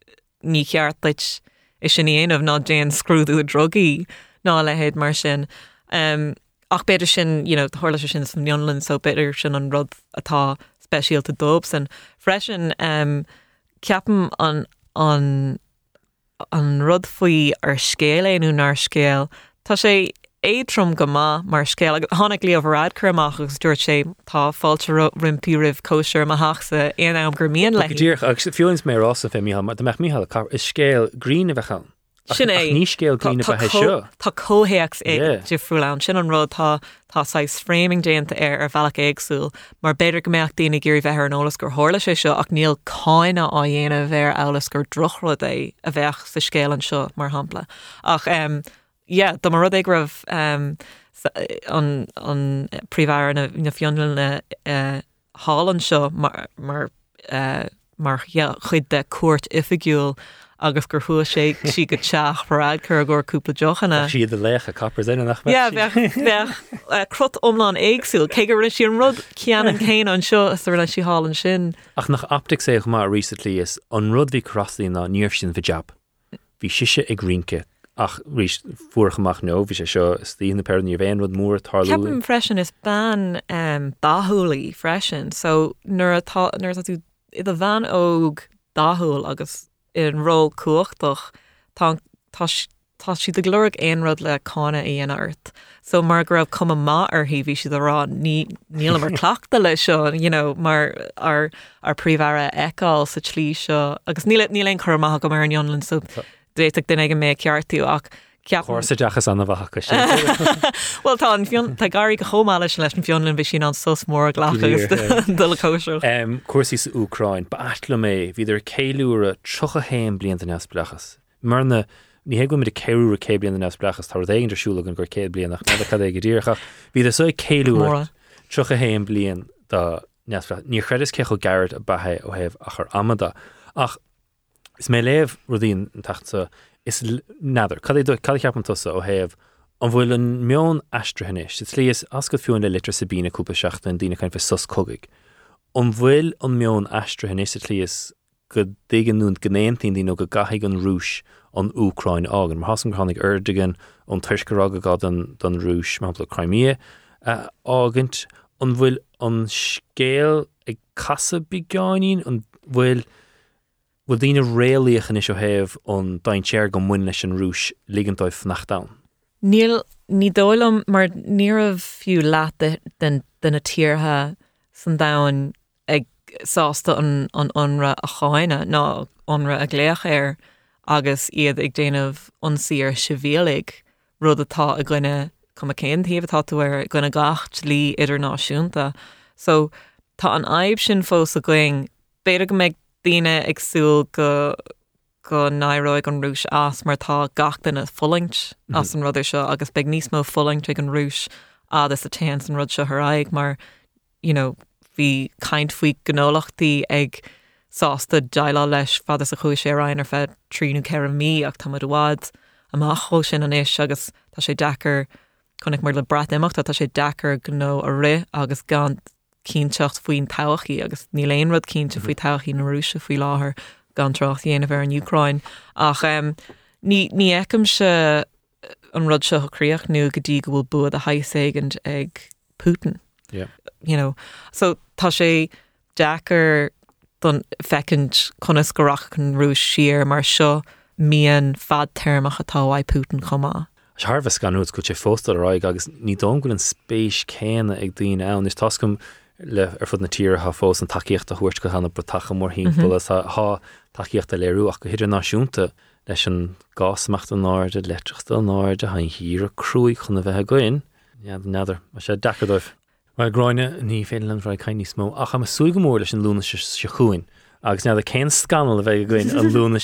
S3: ní ceart leit is sin éanamh ná déan scrúdú a drogií. Ná lehéad mar sin. Um, ach beidir sin you know, thuirla sin san Jonlan so beidir sin an rud atá speisialta dobs an freisin um, ceapan an an an rud faoi ar scéléú nar scéal Tá sé étrum go má mar scéal tháinig lí bhrád chuach agus dúirt sé tá fáilte rimpí rih cóisiir a haachsa éon am gur míon le.
S2: Dír agus fiúins mé rás a fé mí me meach míhall is scéal grín a bheitchan.
S3: Sin é
S2: ní scéal cíine he seo.
S3: Tá cóhéach é difriúlán sin an rud tá tááis framing déanta ar ar bhealach éagsúil, mar beidir go méach daine gurí bheith an ólas gur hála sé seo ach níl cáine á dhéana bhéir elas gur drochrad é a bheith sa scéal an seo mar hapla. Ach um, yeah, do mar rud ag raibh um, an, an príomhhar na, na na uh, hálan seo mar, mar, uh, mar yeah, chud de cuat ifigiúil agus gur thua sé si go teach farráid chu gur cúpla jochanna.
S2: siad a lecha capar in nach
S3: uh, crut omláin éagsúil, cé gur si an rud cean an céin an seo as le si hálan sin.
S2: Ach nach optic sé má recently is an rud hí crosslí ná níor sin bhijab. Bhí siise ag greenke ach rí fuachach nó bhí sé seo tíí na peí bhéon rud mór tar
S3: freisin is ban um, dáthúlaí freisin, so nuair tú i a bhean óg dáthúil agus in ró cuachtach tá si de glóric éonrad le cána íon airt. So mar go raibh cum má ar hí bhí si rá níl mar chclaachta lei seo you know, mar ar ar príomhhara eáil sa tlí seo agus níle níléon chumach go mar an Jonlan so déach den ige mé ceartú ach
S2: Chsa deachas anna bhacha sé.
S3: Well tá an fion tá garí go chomáile leis an fionlinn bhí sin an sos mór
S2: Clear,
S3: ghlacha dul cóisiú.
S2: Um, cuasí sa Úcrain, ba atla mé hí idir céúra trocha héim blion an nesblechas. Marna ní hé go ceúra cé blion an nesblechas tar d éidirsúla an gur cé blianach na cad go dtíircha. Bhí so céúra
S3: Móra.
S2: trocha héim blion ní chredas ce gairt a bathe ó heh a chu amada. Ach is mé léh rudín an tata is cad ceapan tusa ó heh an bhfuil an meón astrahannis. Is líos as go fiúin le litre sa bína cúpa seachta an dína chuin sus cogaig. An bhfuil an meón astrahannis líos go dgan nún gnéontín dí nó go gaigh an rúis an Úcrain ágan. Mar hasan chonig urdigan an tuiscarrága gá don rúis le Crimea uh, ágant an bhfuil an scéal ag casa beáín an bhfuil bhfuil dína réalaíochan is ó heh an daintéir go muin leis an rúis ligantáibh nach da.
S3: Níl ní dólam mar ní a fiú de- den na tíortha san dain ag sásta an a cháine ná onra a gléach agus iad ag déanamh onsíar sivélig rud atá a gine cum a céan taobh tá tú ar gona gacht lí idirnáisiúnta. So tá an aib sin fós a going beidir go daine agsúil go go nairóid an rúis as mar tá gachtain a fullint mm-hmm. as an rudidir seo agus be níos mó fullint ag an rúis a is a te an rud seo aig mar you know, hí caiint faoi gnólachtaí ag sásta deile leis fad a chuú sé rain ar fed tríú ce mí ach tá bhád amach cho sin an éis agus tá sé dechar chunig mar le brat imachta tá sé dechar gó a ri agus gan cíntecht faoin tachaí agus ní léon rud cínte faoi tachaí na rúise faoi láthair gan trocht dhéana bhar an Ucrain ach um, ní ní eicem se an rud seo chríoch nu go dtí go bhfuil buad a haiségant ag Putin.
S2: Yeah.
S3: you know so tá sé dechar don fecint chunas goach an rúis siar mar seo mííon fad termach atáhaid Putin chomá.
S2: Harvest ganút go sé fóstal ráig agus ní dom goil an spéis céna ag dtíon ann is tascom le ar fud na tír ha fós an takeíocht a thuirt go hena bretacha mór hín mhm. bol há takeíocht a léirú ach go hiidir náisiúnta leis an gásmacht an náir a letrachta an náir a hain hír a cruúig chun a bheith goin neidir mar sé decadóibh. Mar groine ní féile an bhra caiin ní smó ach am súga mór leis an lúna se chuin. agus nead a cén scanal a bheith goin an lúna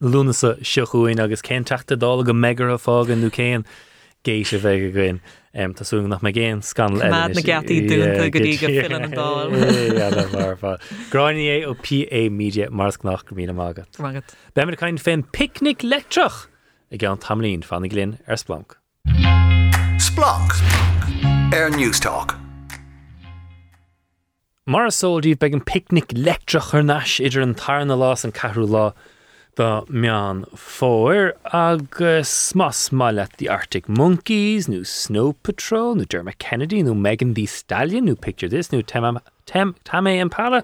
S2: lúna sechuin agus cén teachta dála go megar a fágan nú céan géis a bheith goin um, Tásúgan nach me géan scanal
S3: Mad na gataí dúnta go dtí go fill an
S2: dáil. Gráine é ó PA Media mars nach go mína mágad.
S3: Ragad.
S2: Be mar caiin féin picnic letrach i g an tamlín fannig glynn ar Splanc.
S1: Splanc. Air News Talk.
S2: Mar a sóldíh beag an picnic letrach ar neis idir an tarna lás an cehrú lá do meán fóir agus mas má le the Arctic Monkeys, nó Snow Patrol, nó Dermot Kennedy, nó Megan Thee Stallion, nó Picture This, nó Tam Tame Impala.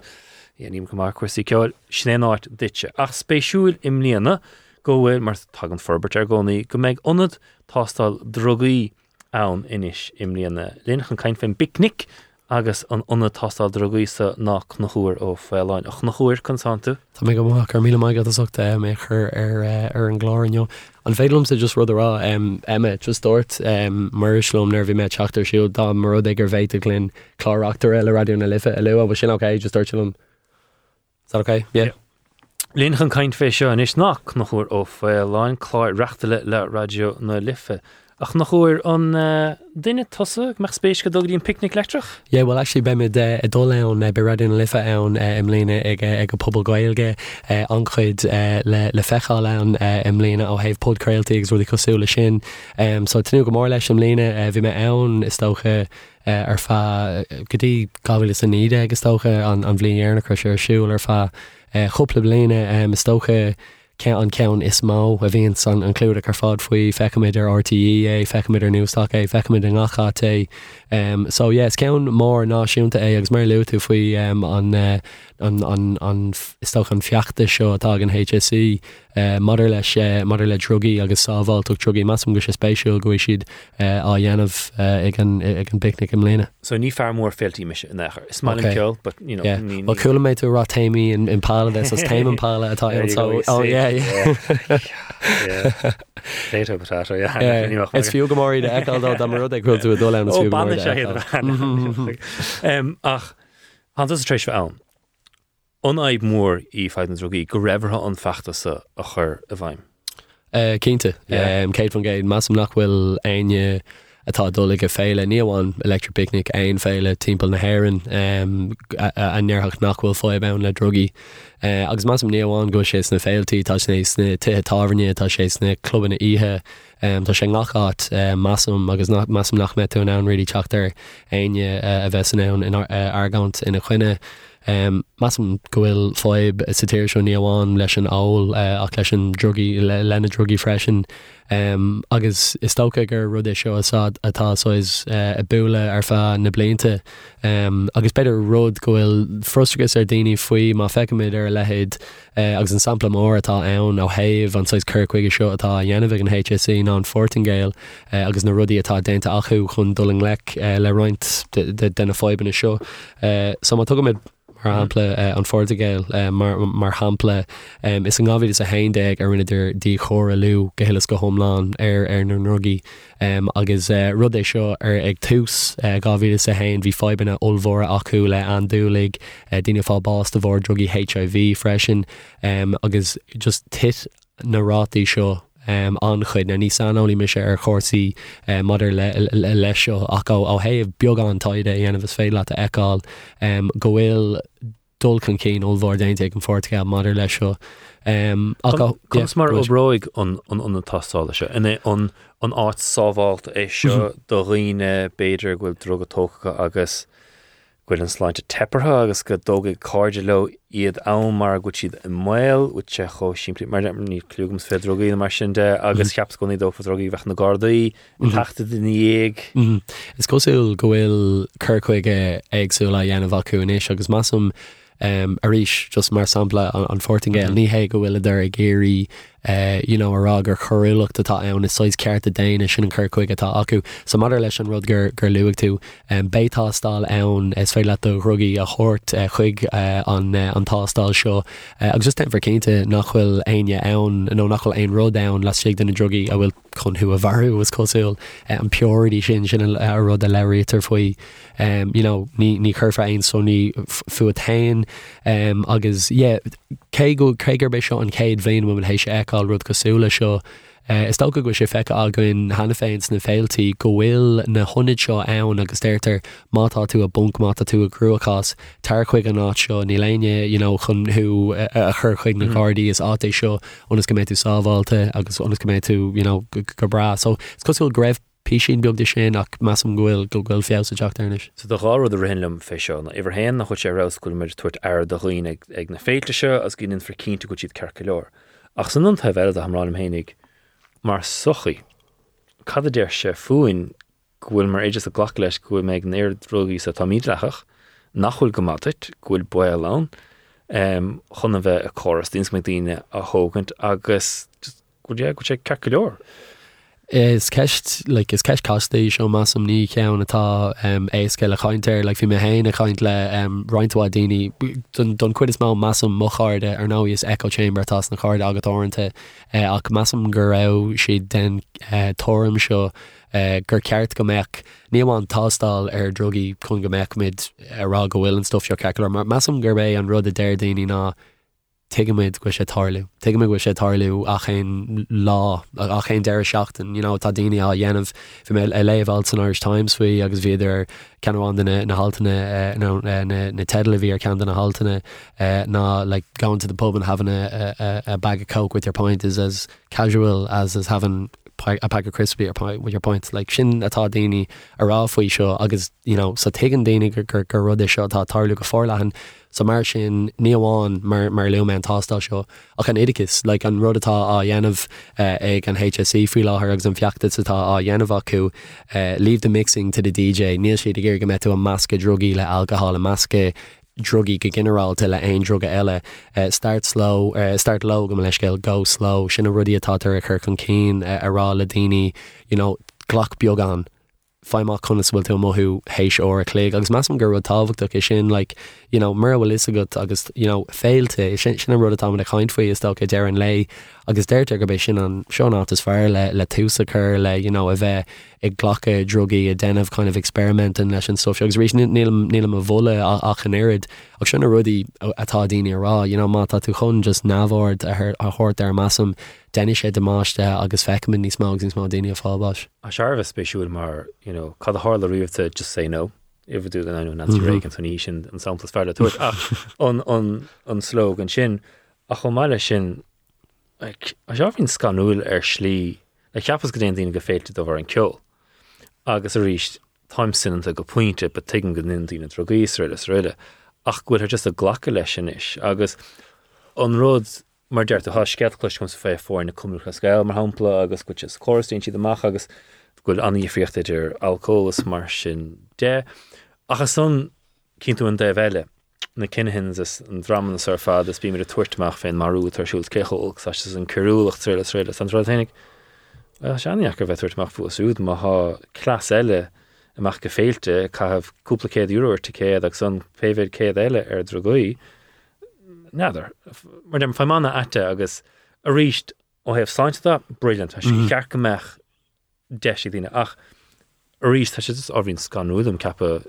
S2: Ianím go mar cuasí ceil snéáit ditse. Ach spéisiúil im líana go bhfuil mar tag an forbert ar gcónaí go méid onad tástal drogaí ann inis im líana. Línchan caiin féin picnic agus an ona tastal drogaísa nach nachúir ó fáin ach nachúir consantu.
S4: Tá mé go mach ar míle maigad asachta mé chur ar eh, ar an gláirneo. An félum sa just rud rá Emma just dort marslum nervhí me teachtar siú dá mar ag gur bhéit a glynn chláachtar eile radioú na lifa a le bh sin ok just that okay? Yeah.
S2: Línchan caiint fé seo an is nach nachúir ó fáin chláir reachtaile le radio na lifa. ach nach chuir an eh, duine tosa me spéis go dogín picnic letrach?
S4: Jé bhil eisi be me de a dóleann be radin lifa ann im léine ag ag go pobl gailge anchuid le fecha leann im léine ó héh podcréiltaí ag ruúla cosúla sin. Só tú go mór leis im léine bhí me ann is tócha ar fá gotí gafuil san níide agus tócha an bblionarna cruisiir siúil ar fá chopla bléine is tócha an cean is má a bhíon san an clúda ar fád faoi fecamid ar RTí é fecamid ar newsach é é um, so yes cean mór náisiúnta é agus mar leú faoi um, an, uh, an, an, an fiachta seo atá an HSE uh, Mother leis Mother le drogaí agus sábháilach drogaí massam go sé spéisiú go siad uh, á dhéanamh uh, ag an, picnic im léna.
S2: So ní fear mór filtí me in nachar. Is má
S4: Okay.
S2: ceol, but you know,
S4: Yeah.
S2: ní-
S4: Well
S2: ní-
S4: coolla méid tú rá taimí in, in pála as Tame Impala atá
S2: go, batá
S4: Is fiú gomóí de eáil dá mar ag chuil tú a dó le
S2: sé ach Hananta a trééis ann. On aib mór í feiten drogaí go raibhartha an fechtasa a chur a bhaim.
S4: Cínte céit fan géid massam nachhfuil aine atá dullig a féile níomháin electric picnic ein féile timppel na haan annearthach nachhfuil fáid ben le drogi. Uh, agus massam níomháin go sé na féiltí tá sné sna tuthe táne tá sé sna clubban na ihe Tá sé nachát uh, massam agus massam nach me tú an ri teachtar aine uh, a bheitsan in argant ina chuine. Um, Massam gohfuil fáib satéir seo níomháin leis an áil uh, ach leis an drogi le, lena drogi freisin Um, agus is tócha gur rud é seo asad atá sois uh, a buúla ar fa na bliinte um, agus beidir rud gohfuil frustragus ar daoine faoi má feicimiid ar lehéid uh, agus an sampla mór atá ann ó héh an soiscurcuige seo atá dhéanamh an HSC ná an Fortingéil uh, agus na rudí atá dénta achu chun duling le uh, le roiint denna fáibanna seo. Uh, so má tugamid mar hapla uh, an Fortigéil uh, mar, mar hapla um, is an gáhí is a haindeag ar rineidir dí chóir a lú gohélas go homláán ar ar nó nugaí um, agus uh, rud é seo ar ag túús uh, gáhí is a hain hí febanna olmhór acu le an dúlig uh, duine fá bás a bhór drogi HIV freisin um, agus just tit narátí seo um, an chuid na níos anolí me sé ar chósaí uh, mud lei seo. Ach á héh beag an taide eh, anamh féile a eáil um, gohfuil dul chun céin óhhar daint ag an fortce oh, mar lei seo.
S2: Cos mar óráig an taáile se ina an áit sábháilt é seo mhm. do riine béidir ghfuil drogatócha agus ghfuil an sláinte teppertha agus go dóga cáde le iad ámar go siad i mil ú te cho siimplí mar ní clúgam fé drogaí mar sin de agus
S4: Mhm.
S2: ceaps goí dófa drogaí bheith na Gardaí teachta den éag
S4: Mhm. Is cosúil go bhfuil chucuige agsú le dhéanamh acu inis agus massam um, a ríis just mar sampla an, an fortingé mm -hmm. níhé go bhfuil idir a géirí you know, gur choúlacht atá ann is sois ceart a déine sin an chucuig atá acu. So mar leis an rud gur gur luigh tú um, bétástal ann is fé le do rugaí a chót uh, chuig uh, an uh, an tástal seo. Uh, agus just temfir cénte nachhfuil aine ann nó nachhfuil ein rud ann las sé den na drogi a bhfuil chun hu a bharú was cosúil uh, an purity sin sin a, a rud a leirítar faoi. Um, you know, ní, ní chufa ein so ní fu a tain um, agus yeah, cé go chégur be seo an céad bhéin mu hééis sé eáil rud cosúla seo. Uh, is sto go sé feice agann hena féins na féiltaí go bhfuil na honid seo ann agus déirtar mátá tú a bunk mátá tú a cruúachás tar chuig an áit seo ní léine you know, chun thu eh, eh, a chur chuig na mm. cardí is áté seo onas go méid tú sáháilte agus onas go méid tú you know, go, bra so is cosúil greibh pí sin beag de sin ach ghfuil go ghfuil fiá a teachtarnis.
S2: So do gáú a rihinlumm fé seo na iwwer hen nach chut sé rasúil mar tuairt air do chuoine ag, na féilte seo as ginn fir cinnta go siad cecha leor. Ach san an bhile a hamrám hénig mar sochi Cad déir sé fuin ghfuil mar éidir a gglach leis go méid néir drogaí sa tamídrachach nachhfuil gomatit ghfuil bu lán um, chuna bheith a choras dís me daine a hógant agus go go sé leor.
S4: Is ceist like, is ceist costaí seo massam ní ceann atá um, éasce le chainteir, like, fi mé héin a chaint le um, reinintá daoine don cuid is má massam mocharde ar ná is echo chamber tá na cháde agat áanta uh, ach massam gur rah si den uh, tom seo uh, gur ceart go meach. Níomháin tástal ar drogi chun go mid ará go bhfuil an stofio ceir mar. Massam gur bé an rud daoine ná tuigeid go sé tarliú. Tuigeid go sé tarliú a chéin lá a chéin deir seachtain, you know, tá daine a dhéanamh fi mé a léhil san Irish Times faoi agus viidir ceanháin na haltaine na tedal bhí ar cean na haltaine ná like going to the pub and having a, a, a bag of coke with your point is as casual as as having a pack of crispy or point with your points like sin atá daine ará faoi seo agus you know sa tegan daine gur gur rud seo tá tarú go fórlahan sa mar sin níomháin mar mar lemen tástal seo. Ach an édicus le an rudatá á dhéanamh ag an HSC fao láthir agus an fiachta satá á dhéanamh acu leave the mixing to the DJ níl siad gur go metú a masca drogaí le alcohol a masca drogi go generarálte le ein droga eile. Uh, start slow uh, start low go leiscéil go slow. Sinna rudí atátar a chur chun cín uh, ará le daine you know, gglach beag an feimach chunas bhfuil tú mothú hééis ó a clé, agus meam gur táhachtach is sin le you know, mar bhfuil agat agus you know, féilte sin sin rud atá a chaint faoi is go dear an lei agus déirte go sin an seánát is fearr le le túsa chur le you know, a bheith ag ghlacha drogaí a denmh kind of experiment an leis an so agus rééis nílam a bhla a chanéid ag sinna rudí atá daine rá, you know, má tá tú chun just náhhard a thuirt ar massam déine sé de máiste agus feicmin níos sin má daine a fábáis.
S2: A sebh spéisiúil mar you know cad a hála riomhte just sé nó. Ifu dú oh mm-hmm. ah, er an an Nancy Reagan san ní sin an samplas fearle tú an slóg an sin a chu meile sin a se hín scanúil ar slí le cheappas go déon go féilte do bhar an ceol agus a ríist timsinnanta go puinte be te go nindína drogéis riile riile ach gofuil ar just a ghlacha leis sin is agus an rud mar deart a há sceadclis chun sa fé fórin na cumúcha scéil mar hapla agus go is choirtín siad amach agus gofuil aníochtta idir alcólas mar sin dé achas san cinú an dé bheile na cinehins is an draman ar fád is bí mar a mhm. tuairtach féin marú tarsúil cechoil sa an curúlaach trile réile an ránig. seanach go bheitúirtach fu súd má há clas eile amach go féilte caihah cúplacéad úir te céad ag san féhéid céad eile ar drogaí neidir mar dem feimánna aite agus a ríist ó hebh sáintta brilliant sé cear go meach deisi dtíine ach a ríist tá si á bhín scanúdum cappa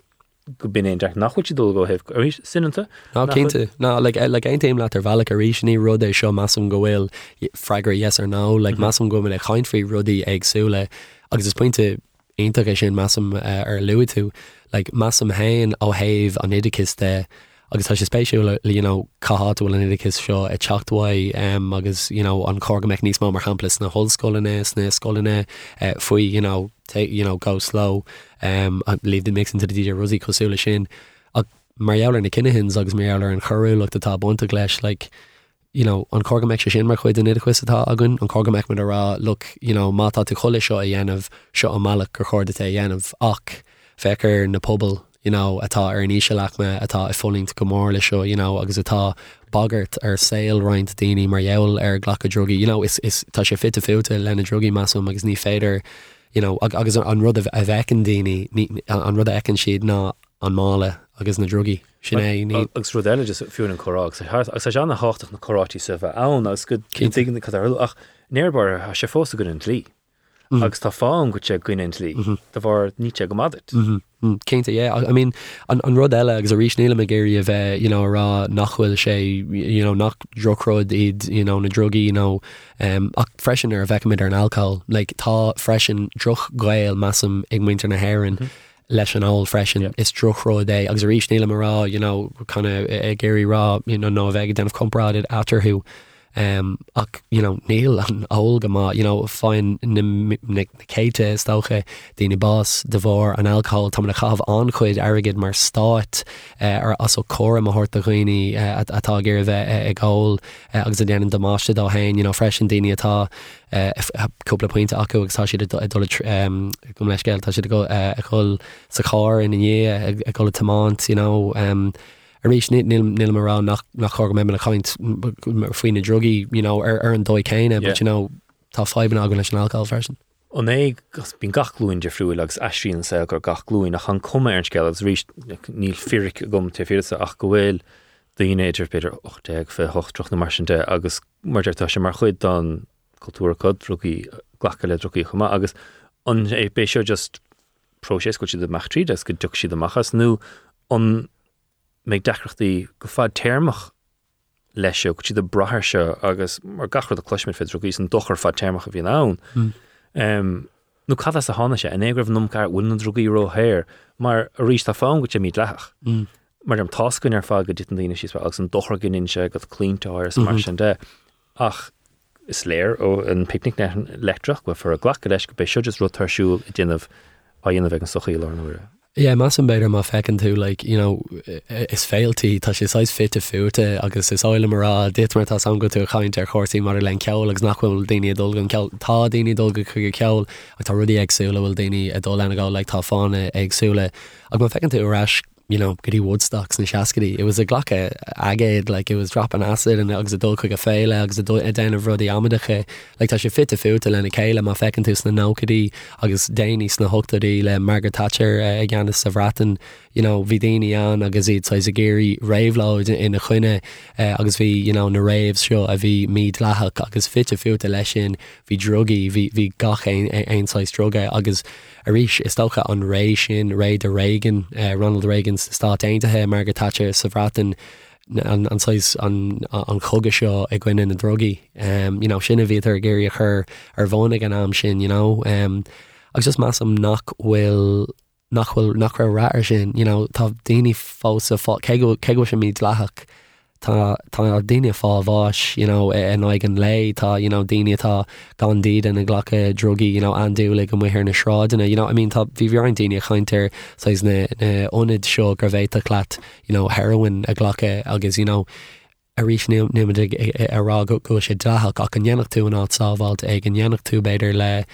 S2: go bin éon deach nachhuiid dul go ríis sinanta
S4: ná cinnte ná le ein téim le ar bhealach a ríis ní rud é seo massam go bhfuil freigur yes ar ná le massam go le chaintfrií rudaí agsúla agus is pointinte intaéis sin massam ar luú tú le massam hain ó héh an éidirchas de agus tá sé spéisiú le caáúil an idicus seo i teachthhaid um, agus you know, an corga meich níos má mar hamplas na hoscoline sna scoline uh, faoi you know, take, you know, go slow um, líh de mix into the DJ Rosí cosúla sin marheler na cinnehins agus méler an choú le atá bonta leis like, you know, an corga meich sin mar chuid idir chuistá agan an corga look you know, mátá tú chola seo a dhéanamh seo a malach gur chuirda a dhéanamh ach fechar na pobl you know, atá ar an níise leachme atá i fólingt go mór you know, agus atá bagart ar saoil roiint daoine mar jeall ar ghlacha you know, is, is tá sé fit a fiúte lena drogi massam agus ní féidir you know, ag, agus an rud a bhecin daoine an rud a ecin siad ná an mále agus na drogi sin é ní
S2: agus ru eile fiún an chorá ag sa anna háach na chorátí sa bheith ann agus go cin ach néirbar a sé fósta gon an lí. Mm. agus tá fáin go sé gine lí
S4: Mhm.
S2: Tá bhar níte go madt.
S4: Keinte é I mean an, an rud eile agus a rís níle a géir a bheith you know, rá nachhfuil sé you know, nach drocród iad you know, na drogi you know, um, ach freisin ar a bheicimiid ar an alcohol like, tá freisin droch gail massam ag muintear na haan. Mm -hmm. leis an áil freisin
S2: Yeah.
S4: is trochró é agus a marrá you know, chuna géirí rá you know, nó bheith denmh compráid atarthú um, ach you know, Neil an ága má you know, fáin na, na, na céite stocha daoine bás de bhór an alcohol tá na chah anchuid agad mar stáit uh, ar as chom a horta chuoine uh, atá ggéir bheith ag gáil uh, agus a déanaan domáiste dá hain you know, freisin daine atá cúpla pointe acu agus tá si go leis geil tá si go a chuil sa cháir in inné a go tamánt you know, um, a rééis níl marrá nach chu mé a chaint faoine drogi ar ar an dóid céine,
S2: Yeah.
S4: but you know, tá feban agan leis an alcohol version.
S2: an é gus bín gachlúin de friúil agus eíon se gur gachlúin nach an cum ar scéil agus rí níl firic gom te fi ach go bhfuil daine idir beidir 8 fé hochttroch na marsinte agus martá sé mar chuid don cultúra cod droí ghlacha le droí chuma agus an é bé seo just prósés go si de agus go du si amachchas nó an méid decrochttaí go fád téirmach leis seo go si de brathir seo agus mar gachar a cluismin fé droí an dochar fá téirmach a bhí nán.
S4: Mm.
S2: Um, nó cad a hána sé an égrah numcar bhfuil drogaí róhéir mar a rís tá fáin go sé míad lech.
S4: Mm.
S2: Mar an tascain ar fá go dit an daine sí agus an dochar gin se go clíntáir sa mar
S4: Mhm.
S2: sin de ach is léir ó an picnic net letrach go for a ghlacha leis go be seo just rotarsúil i dhéanamh a dhéanamh an sochaí lána.
S4: Yeah, mass an beidir má fecinn tú like, you know, i- is féaltí tá sé sáis fit a fuúte agus is áile marrá dit mar tá sam go tú chaint ar chóirsaí mar len ceall agus nachhfuil daine dul an ceall tá daine dul go chu ceall ag tá rudí agsúla bhfuil daine a dul lena gáil le tá fána agsúla ag má fecinn tú ras you know goodí woodstocks and shaskady it was a glacha agade like it was dropping acid and agus a dul chuig a féile agus a déanamh rudí amidacha like tá sé fit a fiúta lena chéile má fecinn tús na nócadí déine sna hotarí le Margaret Thatcher uh, a gceannas sa bhratan you know bhí daine an agus iad sais a géirí réimhláid ina chuine uh, agus bhí you know na réimh seo a bhí míad lethach agus fit a fiúta lei sin hí drogaí hí gach eináis droga agus a ríis is stocha an rééis sin réid a Reagan uh, Ronald Reagan stá aontathe Margaret Thatcher sa bhratan an an choga seo ag gine na drogi um, you know, sinna bhí ar géir a chur ar an am sin you know, um, agus just am nach bhfuil nachhfuil nach ra sin you know, tá daoine fása fá ce sem míad lethach tá daine fá bháis you know, an ag an lei tá you know, daine tá gandíad an na ghlacha drogi anúla go muhir na sráidena you know, I mean? Tá bhí bhar an daine chaintear sais na ónid seo gur cleat you know, heroin a ghlacha agus a rís ará go sé dathach ach an dhéanaach tú an ásáháilt ag an dhéanaach tú beidir le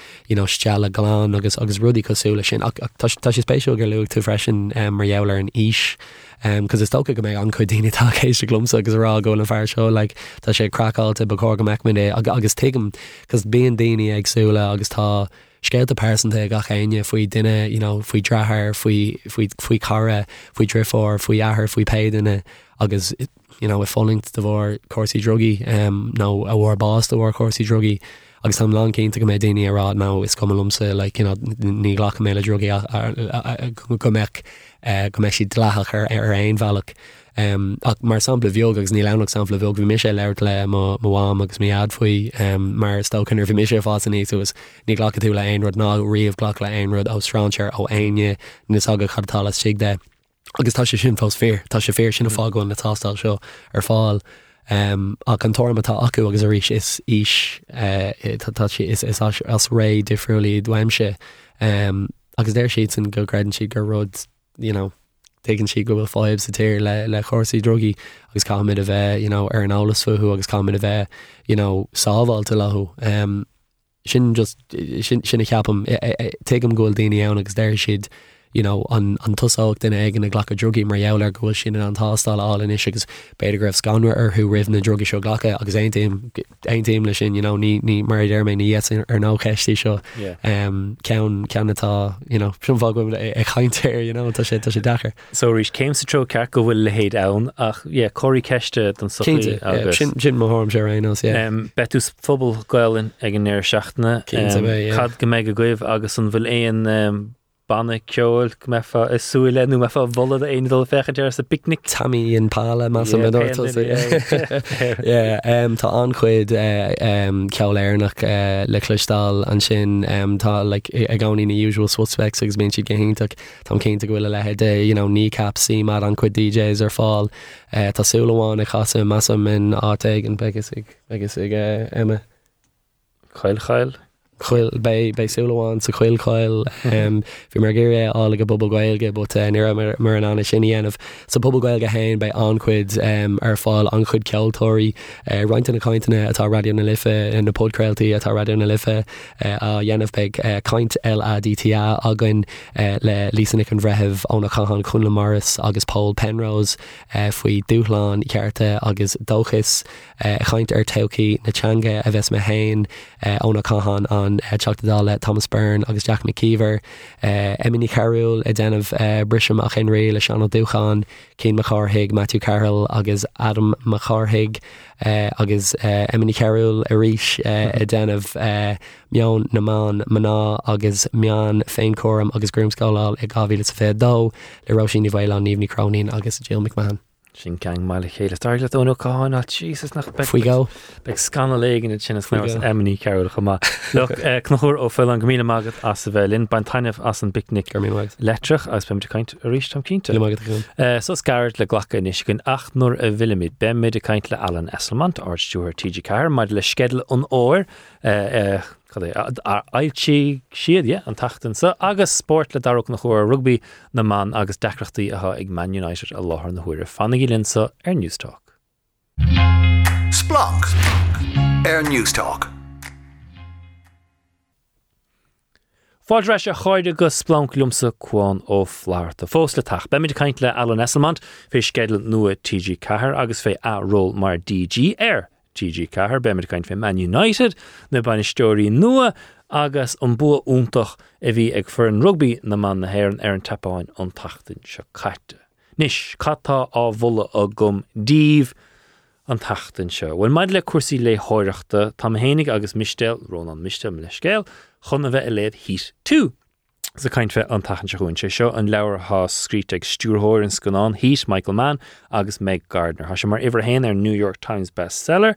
S4: steala gláán agus agus rudí cosúla sin. Tá sé spéisiú gur luú tú freisin jeler an is. cos is tócha go méid an chu daine tá chééis se glumsa agus rá ggó an fear seo le tá sé crackáilte ba có go meicminé agus tuigem cos bíon daine agsúla agus tá scéil a persanta ga chéine faoi duine faoi drethir faoi cara faoi drifór faoi ahar faoi péidirine agus you know, i fólingt de bhór cuasí drogi um, nó a bhór bás do bhór cuasí drogi agus sam lá cénta go mé daine ará ná is cum lumsa le ní ghlacha méile drogi go meic go meid si dlethachar ar aon bhealach. Um, ach mar sampla bheog agus ní lenach sampla bheog bhí mis leirt le mháam agus mí ad faoi um, mar stocannar bhí mis fásan níos ní ghlacha tú le aon rud ná riomh ghlach le aon rud ó Stránseir ó aine nus aga chatála si de. Agus tá sé sin fás fér Tá sé fér sinna fágáin na tástal seo ar fáil um, ach an tormatá acu agus a ríis is is uh, is is as ré difriúlí dweimse um, agus déir siad san go grean siad gur rud you know, tegann si go bhfuil fáib sa tíir le le chósaí drogi agus cáid a bheith you know, ar an álas fuú agus cáid a bheith you know, sáháilte lethú um, sin just sin sinna cheapam tem ggóil daine ann agus déir siad you know, an, an tusáach den ag na ghlacha drogi mar jouler gohfuil sin an tástal á in is agus beidir greibh scanir ar chu rih na drogi seo ghlacha agus eintíim lei sin you know, ní ní mar d mé ní ar ná cheistí seo um, cean ceannatá you know, sin fá go ag chaintéir you know, tá sé tá sé dechar.
S2: So rís céim sa tro cear go bhfuil le héad ann ach yeah, choirí ceiste don
S4: sin sin mórm sé rénos
S2: Betús fphobal goilin ag an néir seachna Cad go méid go goibh agus an bhfuil éon banna ceil mefa is súile nó mefa bhla a aondal fecha dear sa picnic
S4: tamí on pála más Tá anchuid celéirnach le chluistáil an sin tá a gáí na usual swspec agus mén si gohéach Tá cénta gohfuile le de ní cap sí mar an chuid DJs ar fáil Tásúlaháin i chaasa massa min áteig an begus agus ag imime.
S2: Chail chail.
S4: Chuil beisúlaháin sa chuilcáil hí mar ggéir ála go bobbal but eh, ní mar an anna sin anmh sa poblbal go hain bei ancuid um, ar fáil an chud ceoltóirí eh, uh, reinint na caiintena atá radio na lifa in na podcréiltaí atá radio na lifa eh, uh, a dhéanamh be uh, caiint LADTA agan le lísannic an bhretheh ónna chahan chunla Morris agus Paul Penrose faoi dúláán cearta agus dóchas chaint ar tecaí natanga a bheits me hain ónna chahan an an uh, teachtatá le Thomas Byrne agus Jack McKeever uh, Emily Carúil i déanamh uh, brisim a chin ré le sean dúchan cén macharthaigh Matthew Carroll agus Adam macharthaigh uh, agus uh, Emily Carúil a ríis uh, i déanamh uh, meán naán maná agus meán féincóm agus grúmscáil i gáhíle sa fé dó le roisin ní bhile an níomhní cronín agus Jill McMahon.
S2: Sin gang meile chéile starle ónú cááin Jesus nach
S4: go
S2: Be scanna légan sinna emí ceil chumá. Cnoúir ó fel an gomína magad as sa bhelinn ban tainemh as an picnic ar míid letrach as pem caiint a ríéis tam cínta So scarir le ghlacha is gon 8 nuair a bhimiid be méid a caiint le Alan Esslemont ástúir TG4, maid le skedal an óir eh, eh, ailtí siad an tatan sa agus sport le darach nach chuir rugbí na man agus decrochttaí athe ag Man United a láthir na chuir fannaí linsa ar Newstalk.
S1: Splunk Air Newstalk.
S2: Báil se chuide go splanlummsa chuáin ó fláirta fós le taach. Beimiid caiint le Alan Esselmant fé scedal nua TG Cahar agus fé aróll mar DG Air. TG4 beimiid caiint fé Man United na banna stóí nua agus an bu úntaach a bhí ag fur an rugbí na man na hhéann ar an tapáin an tatain se caiite. Nis chattá á bhla a gom díomh an tatain seo. Bhfuil le cuasaí le háireachta tá hénig agus mistel rón an mistel le scéil chuna bheith a léad híos tú. Sa caiint feh an tachan se chuún sé seo an leabhar há scríte ag stúrthir in scanán híos Michael Mann agus Meg Gardner. Tá sé mar ihar héin ar New York Times bestseller,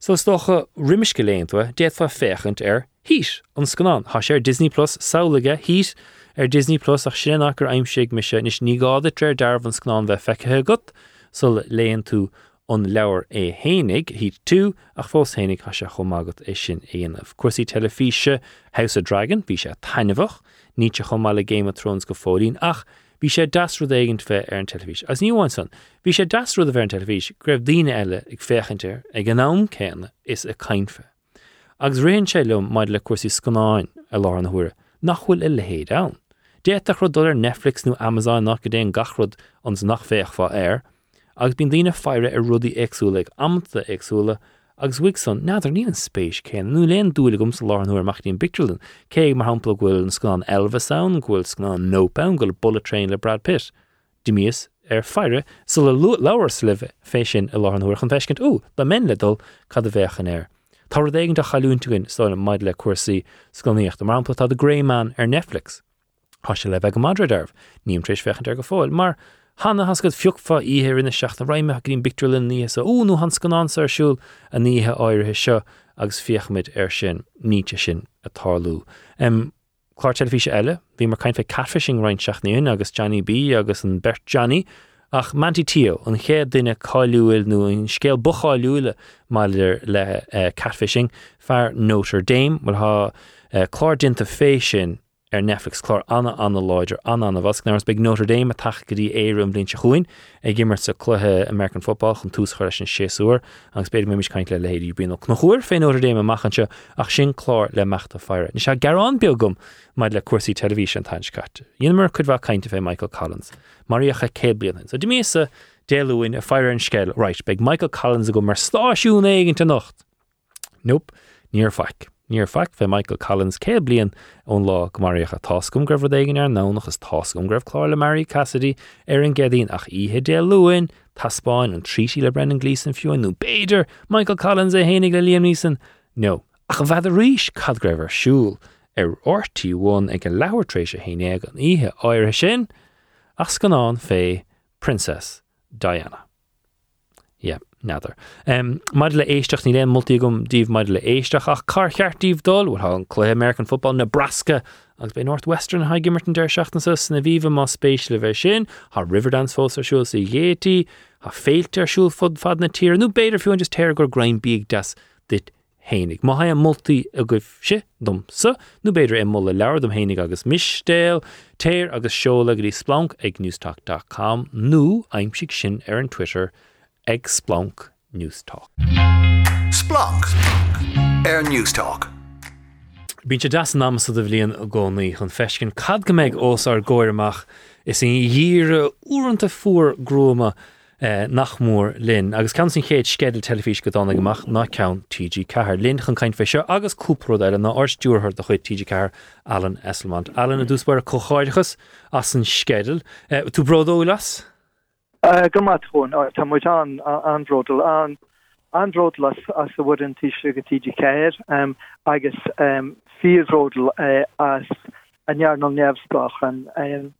S2: so stocha riimiis go léontua déad fa féchant ar híis an scanán. Tá sé Disney Plus saolaige híis ar Disney Plus ach sin agur aimimseigh me se níos ní gáda tre darbh an scanán bheith fecethe gut, so léon tú an leabhar é hénig hí tú ach fós hénig ha se chomágat é sin éanamh. Cuasí telefíe House of Dragon bhí sé tainehah, ní se chomála Game of Thrones go fólín ach bhí sé dasrú éigent fé ar an televís. As níháin san, bhí sé dasrú a bheit an televís, greibh daine eile ag féchanir ag an nám céanna is a caiinfe. Agus réon sé lem maid le cuasí scanáin a lá an thuaire, nachhfuil i lehéad an. Déach chu dul Netflix nó Amazon nach go déon gachrod ans nach féch fá air, agus bín lína feire ar rudí agsúla ag amta agsúla agus bhuiig san nadidir ní an spéis céan nu léon dúla gom sa láhanúir machtíon Bictralin, cé mar hapla ghfuil an scan Elva Sound ghfuil scan nópa goil bullet train le Brad Pitt. Dimíos ar feire sa le leabhar slive fé sin i láhanúir an feiscint ú le men ledul cad a bhéchan air. Tá éigen de chaúntuin stáil maid le cuasaí sconíocht am rampla tá a Greyman ar Netflix. Tá se le bheith go Madridarh, níam tríéis fechan ar go fáil, mar Hanna has go fiúfa ihe rinne seach na raimime grín Bictralin ní a únú hans gan ansarsúl a níthe áirithe seo agus fiochmid ar sin níte a tálú. Um, Chlár telefíe eile, bhí mar caiin fé catfishing reinin seachnaíon agus Johnny B agus an Bert Johnny, ach mantí tío an chéad duine cáúil nó an scéal maidir le uh, catfishing fear Notre Dame mar ha uh, chlár dinta fé sin ar Netflix chlár anna anna láidir anna anna bhas nar beag Notre Dame a taach goí érum blin se chuin ag gimmar sa cluthe American Football chun túús chuir sin séúr agus beidir mis caiint le léidir bíon nach chuir fé Notre Dame machchanse ach sin chlár le meachta feire. Ní se garán begum maid le cuasaí televísin tainscate. Dhéanamar chud bh caiinte fé Michael Collins, Mariacha céblian. So d mésa déúin a fear an scéil right beag Michael Collins a go mar stáisiún éigen nacht. Nope, níor feic. Níor feic fé Michael Collins cé blion ón lá go maríocha tascom gribh éigen ar nánach is tascom gribh chláir le Mary Cassidy ar an gedín ach ihe dé luúin taspáin an tríí le brenn glísan fiúin nó béidir Michael Collins é hénig le líam nísan? No, ach a bheit a ríis cadgréibh ar siúil ar ortíúháin ag an lehairtrééis a héine an ihe áirthe sin ach ganán fé Princess Diana. Yeah. neidir. Um, Maid le ní léon multi gom díomh maid le éisteach ach car chearttíomh dul bhil an clé American Football Nebraska agus bé Northwestern ha gimmert an deir seachtansa na bhíh má spéis le bheith sin, Tá Riverdance fós arsúil sa dhétí, Tá féilte arsúil fud fad na tír, nó beidir fiúin just teir gur grain bíag das dit hénig. Má ha multi a goibh si dom sa, nó beidir im molla leir dom hénig agus mistéil, téir agus seola go dí splanc ag newstalk.com nó ar an Twitter ag Splanc News
S1: Talk. Splanc Air News Talk.
S2: Bín sé deas námasa a bhlíon a gcónaí chun feiscin cad go méid os ar ggóirach is in dhíre úanta fuór grúma eh, nach mór lin, agus can sin chéad skedal telefís go dána goach ná cean TG4 lin chun caiin feisio agus cúpró eile ná orstúrthir a chuid TG ceair Alan Esslemont. Alan a dúsbar a choáidechas as an skedal. Eh, tú brodó las?
S5: Go mat chun tá mu an anródal an anródal as as a bud an tiise go tiidir céir um, agus um, firódal uh, as anhear no neamsplach an um,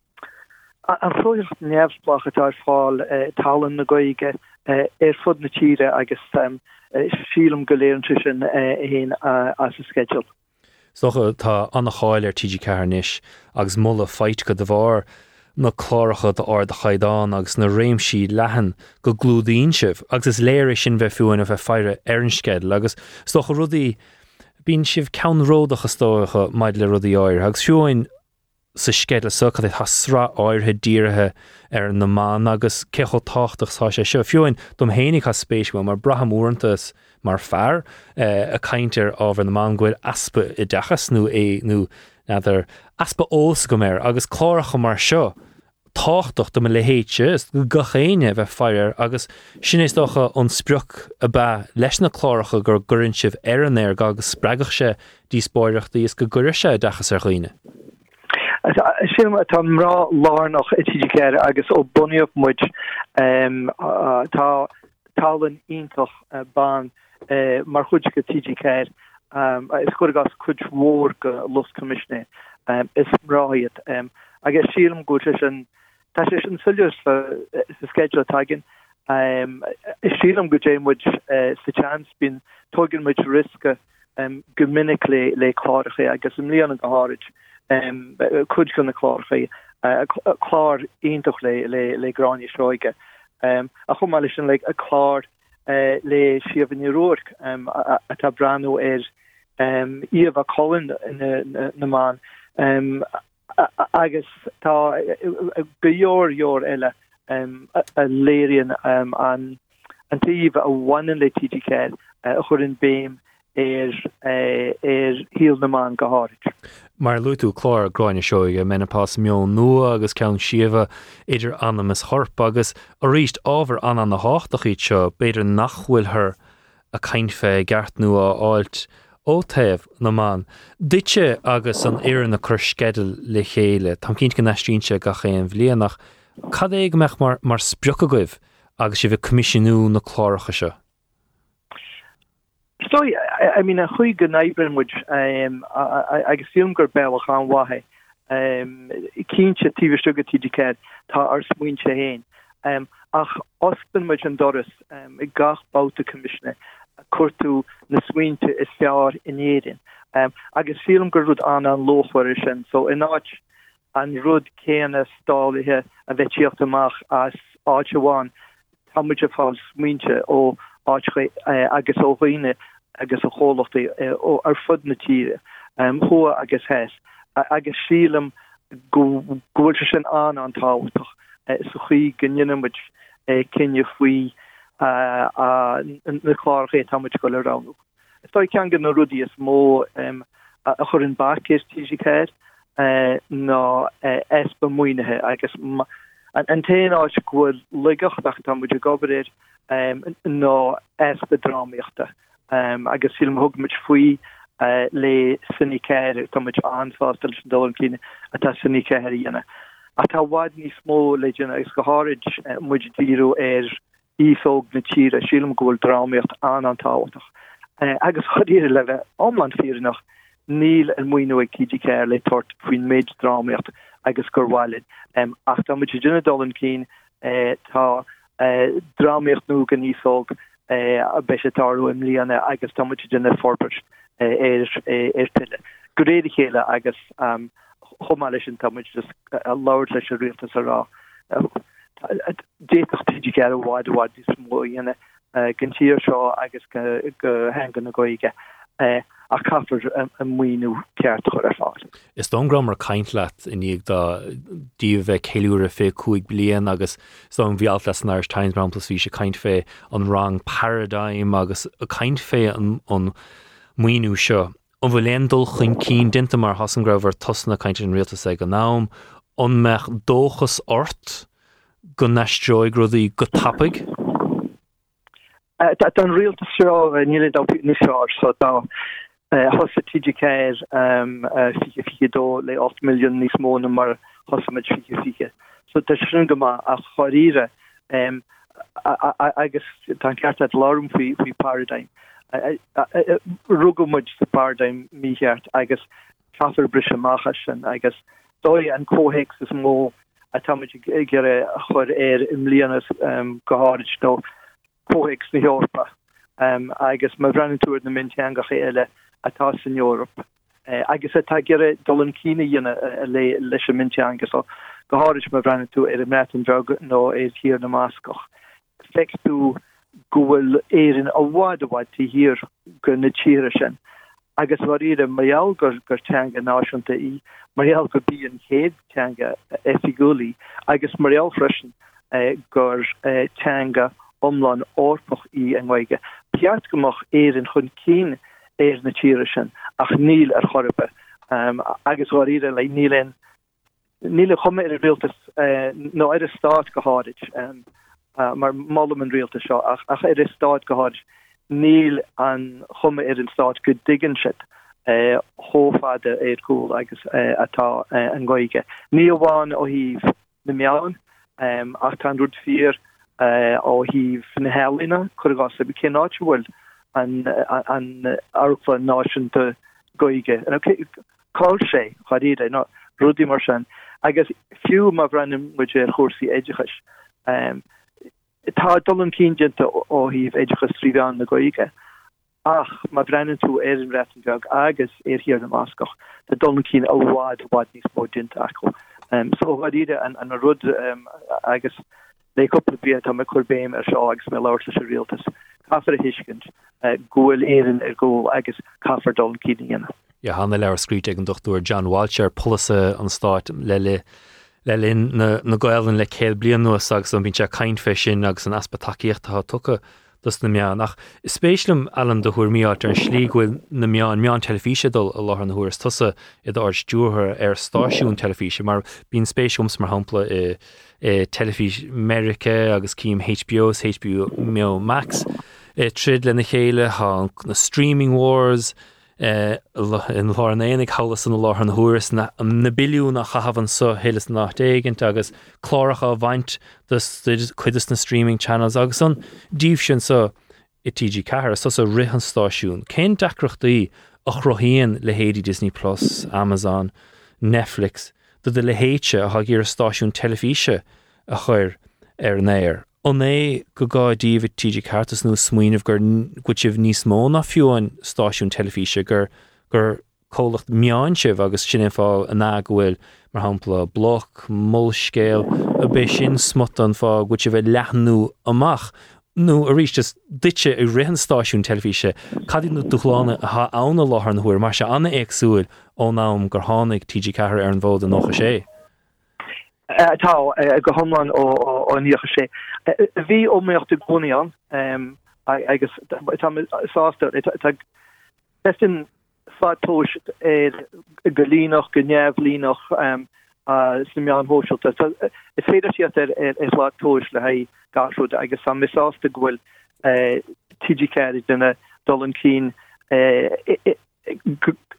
S5: an frocht neamsplach atá fáil uh, talan na goige uh, ar fud na tíre agus um, uh, sílam goléan tusin uh, hén uh, as a schedule.
S2: Socha tá annach cháil ar TG cearnis agus mulla feit go de bhar. Na chláiricha á de chaidán agus na réimsí lehan go glúdaín sibh, agus is léir sin bheith fiúin a bheith feire airsced agus stocha rudaí bín sibh ceanródacha stóicha maid le rudí áir, agus siúin sa scéad le sucha é hasrá áirthe díirithe ar na má agus cecho táchtachá sé seo fiúin dom hénig a spéisú mar brahamúrantas mar fearr eh, a caiintear ábhar na má aspa i dechas nó é nó neidir aspa os go méir agus chláiricha mar seo. Táchtach do me le héite go gachéine bheith fear agus sinéisdocha an spruch a b leis na chláiricha gur gurinn sih ar an éir agus spregach se dí spóireachta is go gurir se dechas ar chuoine.
S5: sim tá rá lánach itiidir agus ó buíop muid tá talan intoch ban mar chud go tiidir is chu gas chud mór go los commissioné is ráiad agus sílam go an tá sé an sullius sa schedule tagin is sílam go déimmuid sa chans bin tugin muid riske gomininic le le chláiriché agus im líana go háid. chud gon na chlárché chlár intoch le le le grani sroige a chum mal sin le a chlár le sihan roork a tá brano er íh a Colin na man agus tá goor joor eile a léieren an an tíh a wannen le TGK a chur in béim er er hiel na man goáid.
S2: Mar luú chlár gráinine seoige menapás mion nua agus cean siomh idir annamas thorp agus a ríist ábhar an an na háach iad seo beidir nachhfuil th a caiinfe gceart nua áilt ó taobh na man. Dite agus an éan na chur skedal le chéile, Tá cinint go neistínse ga chéan bbliananach, Cad éag meach mar mar sprecha goibh agus si bheith commisisiú na chláiricha seo.
S5: So I, mean a chuig go neibren mu um, agus siúmgur bellach an wathe um, kese tívestuge tiidir tá ar smuintse héin. Um, ach ospen mu an doris um, i gachbouta commissionne kurtu na swinte is jaar inéden um, ehm, agus film gur rud an an lochwarchen so in á an rud kéne stalihe eh, eh, ehm, a vetchiochtach as áan tam fá swinte ó á agus óhuiine agus a cholochtta ó ar fud na tíre um, ho agus hes agus sílam gosin an an tátoch eh, so chi gannim kinne foi na chláché tam go le ranú. Tá cean gan na rudí is mó a chur an bakir tiisikéir ná espa muoinethe agus an té áit go legachtach tam bud goberéir ná espa dráíochtta agus sim hogmit faoi. Uh, le sinnikéir to aanfastel do kine a ta sinnikéir ynne. A ta waid ní smó le ynne gus goharid mu díró er ífog na tíre sílam gohfuil dráíocht an an táhaach. Eh, agus chodíir le omland fínach níl an muoú kidí ceir le tort faoin méid dráíocht agus gurhhailid ach tá muid dunne dolan cín eh, tá eh, dráíocht nó gan ísog a be se tarú im líana agus tá muid dunne forper er pille. Goréidir chéile agus chomáile sin tá muid a láir leis a rialtas ará. A bháidhá dí smóine gentíir seo agus go hengan na goige. a kafir an muoú ceart chu ar fá.
S2: Is dongram mar kaint leat in céúre fé cuaig agus an plus kaint fé an rang paradigm agus a kaint fé an muoú seo. an bhfuil léondul chun cín dinta mar hasangrabhar tosna caiint an réalta sé go nám, an meach dóchas ort go neistróig rudaí go tapig.
S5: dat an realte seo nile da ni so da hosa TGK fi fidó le 8 miljoen nís móna mar hosamid fi fike so te sin a choíre agus tan ceart fi fi paradigm. Rugumid sa paradigm míart agus chafir brise machchasin agus dói an cóhéic is mó a tam gere chuir éir im líanas goáid nó póig na Joorpa agus me brennúir na mint angach eile atá in Europa. Eh, agus a tá gere dolan cíine dhéine eh, eh, lei leis mint agus ó goáid me brennú ar me an drog nó éir hir na Mascoch. Feú gofuil éan a bhád a bhaid tí hir gon na tíire sin. Agus war ide marial gur gur teanga náisiúnta í marial go bí an héad teanga efigúlí agus marial freschen uh, gur uh, teanga omlan orpach í an waige. Piart gomach éan chun cín. éir na tíirisin ach níl ar chorpe um, agus war ide lei nílen níle chomme er realtas uh, no er staat gehadig um, uh, mar malm an realta seo ach ach er is staat gehadig níl an chomme er an staat go diggin shit. Uh, hófade écool agus atá an goige. Níháin ó híh na meán um, 804 uh, ó híh na helina chu gas be cin áhfuil an arfa náisianta goige. cá sé chaíide ná rudi mar sin agus fiú ma brennim mu chósaí éidechas. tá dolum cínta ó híh éidirchas tríán na goige ach ma brennen tú é an reftenjag agus é hir an ascoch de dolum cín óháid bhaid níos módint aco um, so óhaide an an a rud um, agus lé kopbí am me chobéim ar seo agus me láir se réaltas Caafar a hiiscint eh, uh, gofuil éan ar ggó agus caafar dolum cíine.
S2: Ja hanna le scríte an dochtúir John Walcher polise an Stát lelle. Le. Linn na goelen le céil blian nuas agus an bín se caiinfe agus an aspatáíocht ha tucha dus na meán nach is spéislum allan do chuir míart ar an slíhfuil na meán meán telefísedul a lech an thuair tusa i d dúthair ar stáisiún telefíe, mar bín spéisiúms mar hapla telefís agus cíim HBOs HBO Max. Trid le na chéile há na Streaming Wars, in lá an éananig chalas an lá an thuras na na bilú nach chahabhann so hélas nach dégant agus chláracha bhaint chuidir na streaming channels agus an díobh sin so i TG cehar so a rihan stáisiún. Cén decrochttaí a chrohííon le héadí Disney Plus, Amazon, Netflix, do de le héite a ha gur stáisiún telefíe a chuir ar néir an é go gáidíomh TG cartas nó smuoineh gur goitih níos mó na fiúin stáisiún telefíe gur gur cólacht meáinseh agus sin fá an náhfuil mar hapla bloch, móllcéal a bé sin smut an fá goite bheith lehanú amach. nó a ríis dute i rihanstáisiún telefíe, Cadí nó dochláánna a anna láthan thuair mar se anna éagsúil ó nám gur hánig TG4 ar an an nócha sé.
S5: Tá go homlan ó níocha sé. hí ó méocht de goni an agus bestin fatóis er golínoch gnéf línoch sem me an hósel is féidir si er er lá tóis le ha gasú agus sam misásta gohfuil TGK dunne dollen kien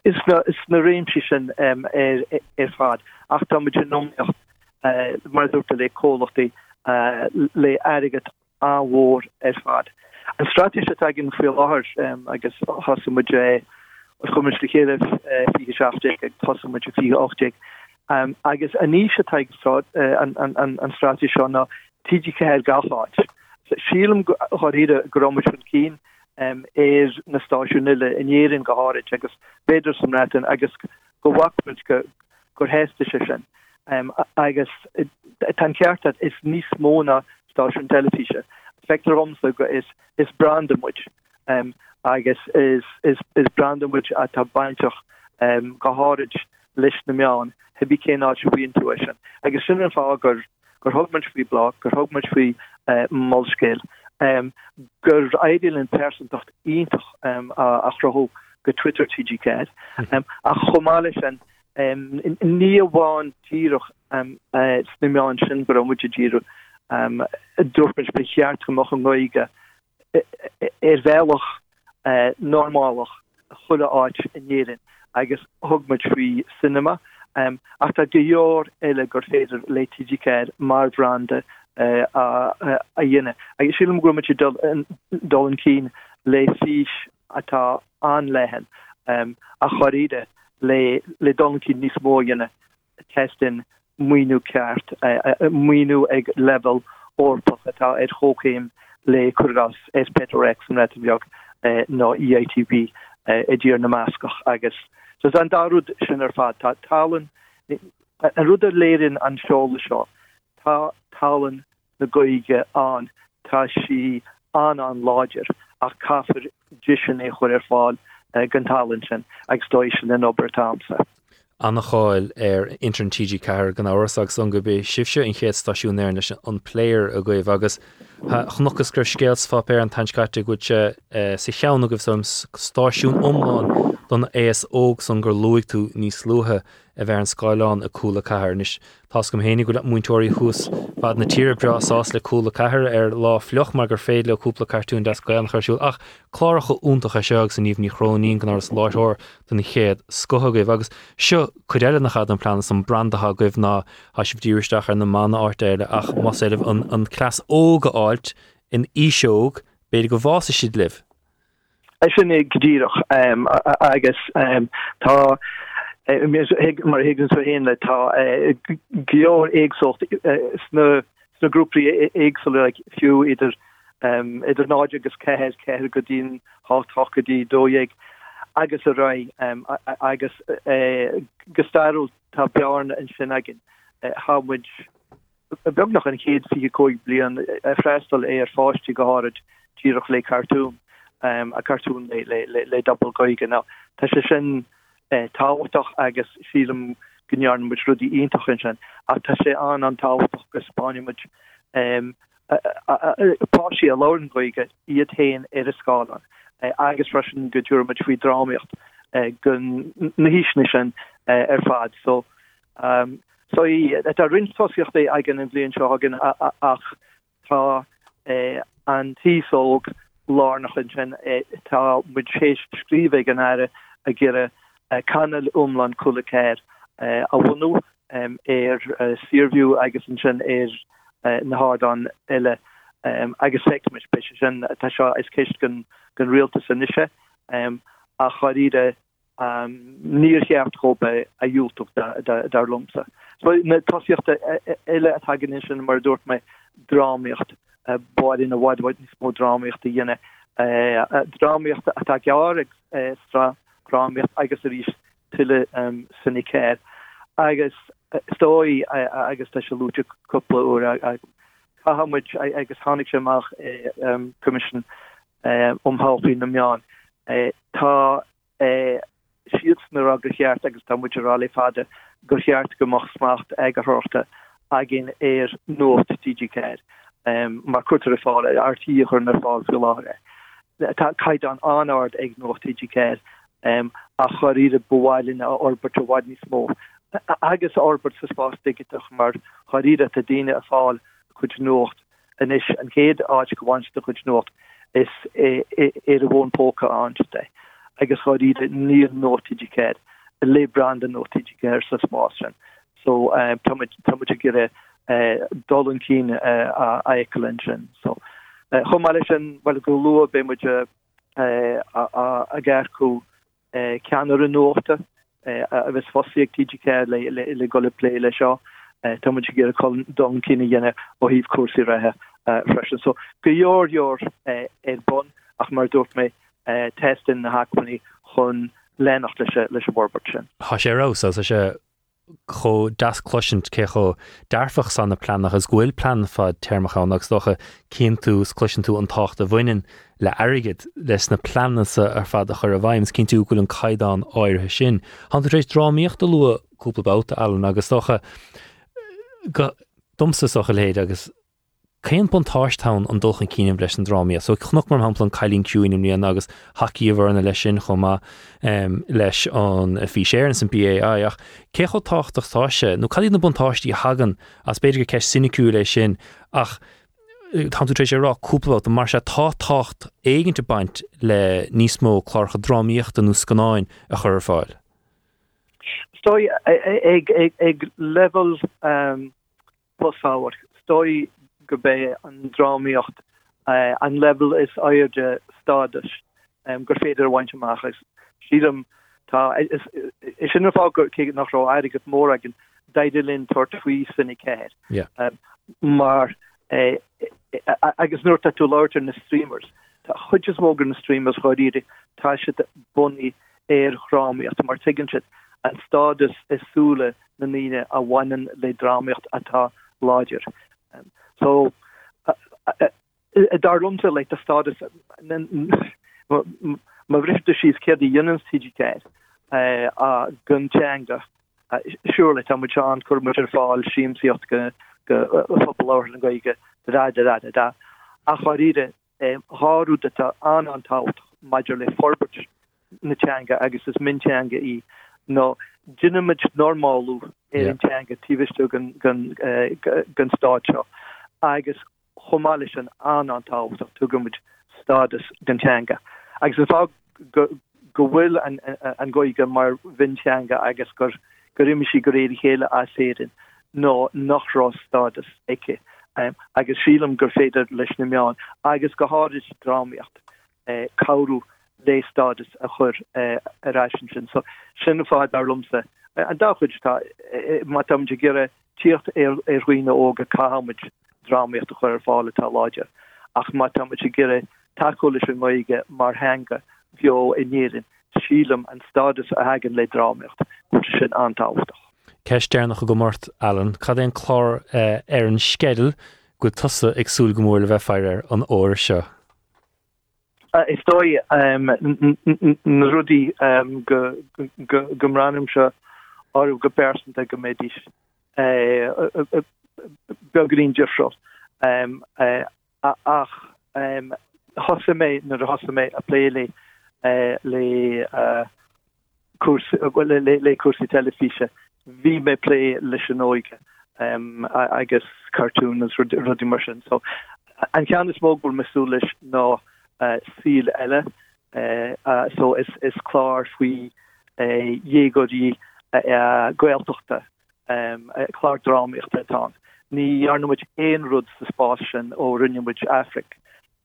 S5: is na réimsi sin er er faad ach tá me nocht mar dúta le cólachttaí Uh, le aget áhór er faad. An strati se gin fi áhar agus hasmué chummmerste chéle figeschafte ag tomu fi 8. Um, agus a ní se uh, an strati se na TGK her gaáid. Sílam choide gomme hun cín er na staisiúnile inérin goáid agus beidir som netin agus go wa go gur héiste se sin. Um, agus tan ceart is níos móna station televíse vector omsa go is is brandamwich um, agus is is is brandamwich a tá baintach um, goáid lis na meán. Hebí cé ná intuition agus sin an fá gur gur hogman fri blog gur hogman fri uh, molscale um, gur ideal in persontocht ítach um, a achroho go Twitter TGK um, a chomáile an níháin tíoch snimeán sin go mu díú dúrpin becheart goach an goige er veilech normálach chulle áit innérin agus hogmat fri cinema. Um, ach dat gejóor eile gur féidir le TGK mar brande uh, a dhéine. Agus sílim go mat dollen kien le fís atá anlehen um, a choide le le donki nís mógenne testin muú ceart muú ag level orpach atá et chochéim le chugas es Petrorex an netbeag nó EITB e ddír na meascach agus. So an darúd sin ar fad tá talan a ruder lérin an seále seo tá talan na goige an tá si an an láger a kafir jisin é chuir ar fáil Eh, gantalin sin ag stoisisin in Obertamsa.
S2: Anna cháil ar internTG ceir gan áach san go bé in chéad staisiúnéir an pléir a goibh agus chnochas eh, gur scéals fá pe an tanscaite go sa cheanna goh som stáisiún omláin don éas óg san gur luigh tú níos a bheit an Skyán a coolla cairnis. Tás gom hénig go mútóirí hús bad na tíre brasás le coolla ceair ar lá fleoch mar gur féad le cúpla cartún de goan chuisiú ach chláiricha úntacha seag san níomh ní chrónín gan ars láithir don chéad scothagah agus seo chuile nach chad an plan san brandatha goibh ná a sib dúiristeach ar na mana áirtéile ach mas éh an clas óga áilt in íseog beidir go bhása siad libh.
S5: E sin godíireach agus tá mar higann so hen le tá geor éagsocht sna sna groroepri éagsel fiú idir idir ná agus cehes ce go dín hátáchadí dóéig agus a roi agus gestarú tá bearn an sin agin hamuid beg nach an héad fi koig blian freistal é ar fátí goharid tíroch le cartoon a cartoon le le le double goige ná tá se sin táhaach agus sílam gnearn mu rudí intachin sin. A tá sé an an táhaach go Spáimuid pásí a lárin goige iad tain ar a sálan agus Russian goúrmaid fao dráíocht gun nahíisne sin ar fad. So um, so i a rintosiocht é aigen an blion segan ach tá an tíóg lánach in sin tá mu sééis skrive gan aire a gere Eh, canal umlan kulkéir eh, a wonú er eh, sirview agus sin er na hard an elle agus semis spe is kecht e, e, gan gan realte san nise a choide níorchéartchope a júltoch dar lomse. So tasíochtta eile a hagen sin mar dúirt mei dráíocht báid in a waidhaid ní mó dráíocht a dhéine dráíocht a gear stra. grammecht agus a rís tuile um, sinnicéir agus uh, stoi uh, uh, agus te lute couplele oer kahamid agus hannig sem maach um, commission um, omhalpi na jaan tá sine a goart agus tam moet ralé fade goart gemocht smacht eigen horte a gin eer noord TGK maar kortere fall RT hun na fall gelare. Ka an aanard ag noord TGK a choíre bhhailin a orbert a wadní smó. agus orbert sa spás digitach mar choíre a déine a fáil chud nocht an is an héad áit gohainte chud nocht is é a bhin póca anste agus choíre níor nótiidircéir a le brand an nótiidircéir sa spásen so tam gire dolan cín a ekelin so chomáile sin well go lu be mu a cean ar an nóta eh, a bheits fosíag tiidirché le golle lé lei seo eh, tá mu gur don cinine dhéine ó híh cuasí rathe eh, freisin so go jóor jóor ar bon ach mar dúirt mé testin na hacuní chun lenacht leis leis borbert sin.
S2: Tá sé ra se cho dascloint ce cho darfach san na planach as ghfuil plan fa termachánach docha cén tú scloint tú an tácht a bhainein le airigid leis na planasa ar fad a chur a bhaim cinn tú goil an áirthe sin. Han rééis ráíocht a lua cúplabáta allan agus docha domsa socha léad agus céan bontáistán an dulchan cíine leis an rámia, so chnoch mar haplan cailín cúin líon agus haí bhharna lei sin chumá um, leis an fi séan san BAI ach cécho táchtachtáise, nó cadí na bontáistí hagan as beidir go ceis sinnicú lei sin ach tanúéis sé rá cúpla a mar se tátácht éigeninte baint le níosmó chlácha dráíocht an ús gannáin a chur fáil.
S5: Stoi ag ag level um, postfáwer stoi go bé an dráíocht uh, an level is airde stades um, gur féidir weintach sim tá is sin fá gur ké nach rá aige mór agin daidirlinn tortfuí sinnig céir um, mar uh, agus nuir tú láir na streamers. Tá chudjas mógur na streamers choíide tá se buní éir chrámi at mar tegin si an stades isúle na níine a bhainan le dráíocht atá láidir. Um, so darlumse leit a stades ma rifte sis ke die jnnen TGK a gunchangda sure am an kur mu fall sim siocht go go fopul an goige ra ra da a choíre háú dat an antácht maidir le forbert natanga agus is mintanga í no dynamid normalú étanga tívistu gan stáseo agus chomáile an an antácht tugamid stadas dentanga agus fá go bhfuil an goige mar vintanga agus gur gorimisi go réidir chéle a sérin nó nachrá stadas ikke. Um, agus sílam gur féidir leis na meán. Agus go háris dráíocht eh, kaú léstades a chur eh, arásin sin. So sinnne fáid ar lumse eh, an da chuid tá eh, mat am gere tíocht ar roioine óga kahamid dráíocht a chuir fála tá láide ach má tá se gire takeolis an maiige mar hanga bio inéieren sílam an stadus a hagen le drámicht go sin antáchtach.
S2: Keisternach a gomart Allan cad an chlár eh, ar an skedel go tasa agsúl gomór le bheitfeirir an óir seo.
S5: Eh, is dói na rudí gomranim se áú go perint a go médís begadín jefrot um, uh, ach um, hosa mé na hosa mé a pléile uh, le uh, le kursi telefise vi me play le noige um, agus cartoon as rudi mar so an cean is mógul meúlis ná no, uh, síl eile uh, uh, so is is chlár fao dhé godí goiltochta chlár dráíochtta tá. Ní arnomid éon rud sa spásin ó rinnemuid Afric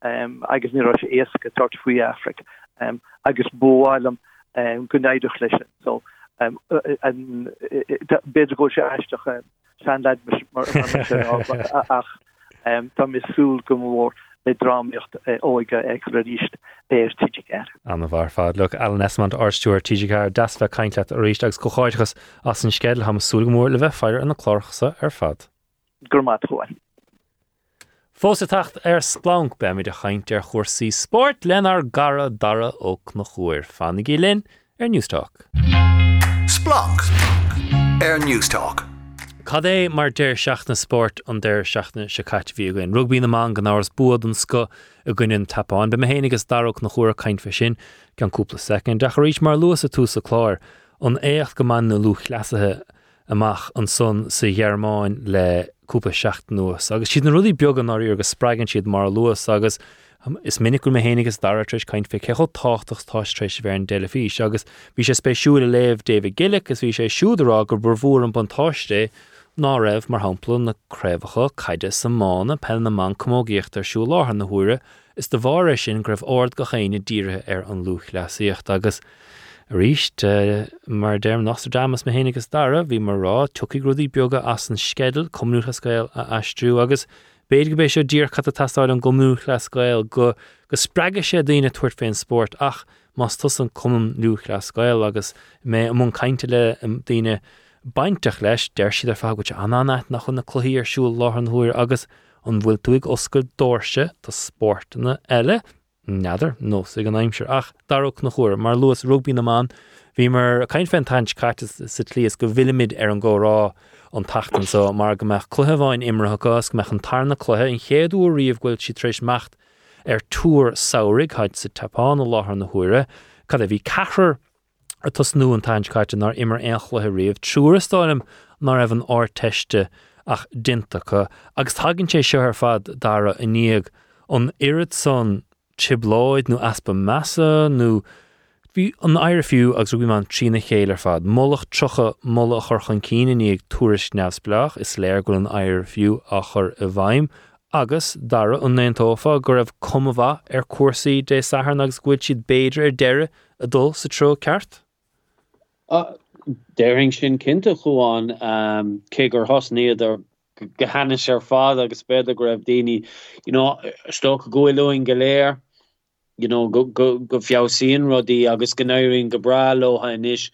S5: um, agus ní sé éasca tart faoi Afric um, agus bóáilem um, gonéidirch leichen so um, um, beidir go sé eisteach san mar ach um, tá misúl gomór. le drámiocht óige ag ríist éir tiidir.
S2: An bhar fad le Allan Esmant ástúir tiidir dasfa caiintle a rééis agus goáidechas as an scéil ha súgamór le bheith fear an na chlárchasa ar fad.
S5: Gurmáin.
S2: Fósa tacht ar splanc be mid a chaint ar chósaí sport lenar gara dara ó na chuir fannig í linn ar Newstalk.
S1: Splanc ar Newstalk.
S2: Cad é mar déir seachna sport an déir seachna se caiithhíúin. Rugbí na man gan áras buad an sco a gcuinn tapáin, be héanagus Daragh Ó Conchúir caiint fe sin gan cúpla second, de éis mar luas a túsa chláir an éocht go man na luch leasathe amach an son sa dhearmáin leúpa seach nuas. agus siad na rudí began áí agus spregan siad mar luas agus is minic mé hénigus daratris caiint fé cecho táchtach táistrééis bhar an delafís, agus bhí sé spéisiúla léh David Gillick, gus bhí sé siúdarrá gur burhúr an bontáiste ná raibh mar hapla naréfacha caiide sa mána pe na man commógéocht ar siú láthan na thuúre is de bhhar sin greibh ord go chéine díirithe ar an luch leíocht agus ríist uh, mar déirm Nostradamus me héanagus dara bhí mar rá tuí grúdaí beaga as an skedal comúcha scéil a astrú agus béad go bééis seo dír chat tastáid an gomúch le scéil go go spreige sé daine tuairt féin sport ach más tus an luúch le scéil agus mé am mún caiinte le daine Baintach leis deir siad ar fágute ananait nach chun na chluí ar siúil láhan thuir agus an bhfuil túig oscail dóirse tá sportna eile neidir nó ag an aimimseir ach Daragh Ó Conchúir mar luas rugbí naán hí mar caiin fan taint caiite sa tlíos go bhiimiid ar an górá an tatan so. Mar go meach chlutheháin imrathgus meach an tarna chluthe in chéadú riomh ghfuil si trééis mecht ar er túr saorig haid sa tapána láthar na thuire, Cad a bhí cehar ar tus nu an tainscaite nar immer échlathe riomh trúrastáim nar raibh an áir teiste ach dintacha agus thagann sé seo ar fad dara iníag an irid san chibláid nó aspa measa nó Bhí an air fiú agus bhí man trína chéile fad, Molach trocha molla churchan cíine níag túris neamsblach is léir go an air fiú a chur a bhaim, agus dara an néontófa gur raibh cumhha ar cuasaí dé sahar agus gcuid siad béidir ar deire a dul sa tro ceart?
S6: Déing sin kinte chuáin ehm, cé gur hosníiad ar gohanne ar fád agus beidir go raibh daine sto goúin know go go go fiáíon rodí agus gnéirn go bralo ha inis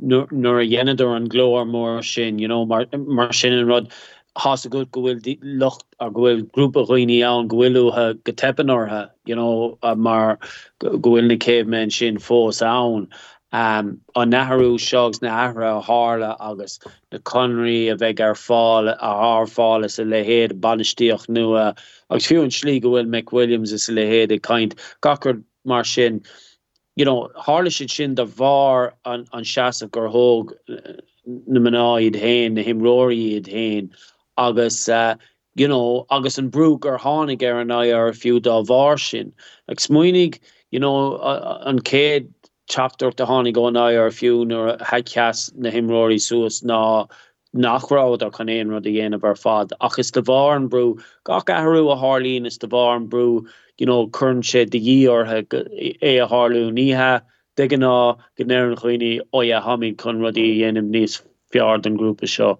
S6: nuair a dhéanaidir an glóar mór sin mar sin an rod has a go gohfuil locht a gohfuil grúpa roioine an gohfuilúthe go tepanarthe mar gohfuil na céh men sin fós ann. Um, an naharú segus na ahra a hála agus na conrií a bheith ar fáil a th fáil is a lehéad banistíoch nua agus fiú an slí gohfuil McWilliams is lehéad a kaint gachar mar sin. You know, si sin de bhar an, an seaamh gur hoog na manáid héin na himróíiad héin agus uh, you know agus an brúg ar hánig ar an ar a fiú dá bhar sin ag smuoinnig you know uh, an céad chapter de hánig go na ar fiún ar heceas na himróí suas ná nachrád ar chunéon rud a dhéanamh ar fad. Achas de bhar an brú gach ahrú a hálín is de bhar an brú you know chun sé de díorthe é a hálú níthe de gan ná gnéir an chuoine ó a hamid chun rudí dhéanam níos fiard an grúpa seo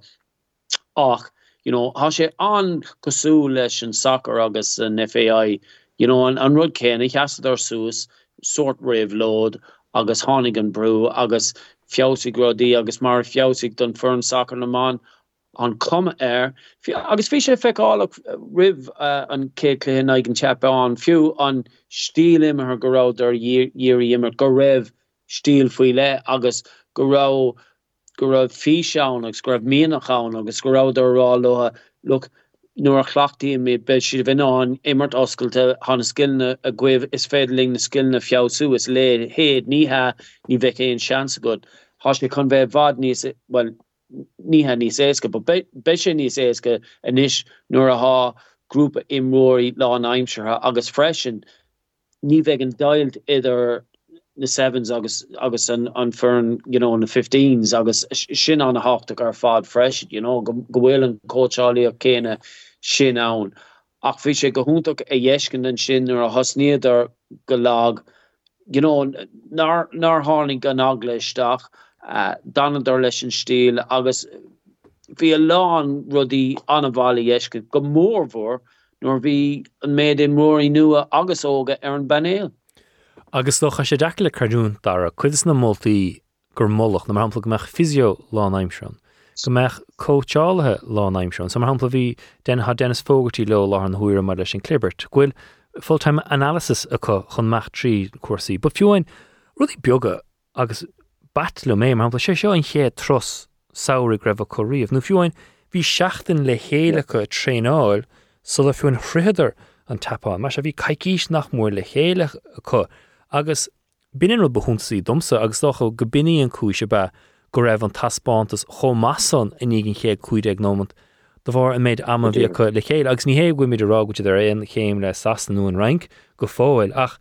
S6: ach you know ha sé an cosú leis an soccer agus an FAI you know an an rud céan ich has ar soús sort rih lód agus hánig an brú agus fiáig rodí agus mar fiáig don fern soccer naán an komme air. Agus fi sé feáach uh, rih uh, an céléhin aigen chappa an fiú an stíl imime haar gorá ar dhéí immer go rah stíl foi le agus gorá go ra fi seán agus grab mí nach chaán agus gorá ará lothe look nuair chhlaachtaí mé be si bhán immert oscailte hána skillne a gcuibh is féidirling na skillne fiáú is le héad níthe ní bheith éon seansa go. Tá sé chun bheith bhd níos well níthe níos éasca, be sé níos éasca inis nuair a há grúpa imróí lá aimimsethe agus freisin ní bheith an dailt idir na sevens agus agus an an fern you know na fifteens agus sin an a hácht ar fad fresh you know gohfuil an coachálí a céine sin an ach fi sé gohúntaach a dhéiscin an sin ar a hosníidir go lag you know nar nar hánig gan agleisteach uh, danadar leis an stíl agus hí a lán rudí anhhaí éisce go mórhór nor bhí an méid in móí nua óga ar an.
S2: Agus do cha sé de le carún dar a chuidir na moltúltaí gur mollach na hapla gomeach fisio lá aimimseán. Go meach cóteálathe lá aimimseán, sam hapla bhí den ha dennis fógartí le lá an thuúir mar sin clibert. Gfuil fulltime analysis a chu chun meach trí cuasaí, ba fiúin rudí beaga agus bat le mé hapla sé seo an ché tros saoir greibh choíomh. nó fiúin hí seaachtain le go tréáil so le chréidir an tapáin, mar se bhí caiicís nach mór le chéile chu agus binan behúnsaí domsa agus docha go biníon cis be go raibh an taspátas chomassan in ígin ché cuiide ag nómant. do bhar an méid am bhí chu le chéile agus ní héh goimiid arágute ar éon chéim le sastanú an rank go fáil ach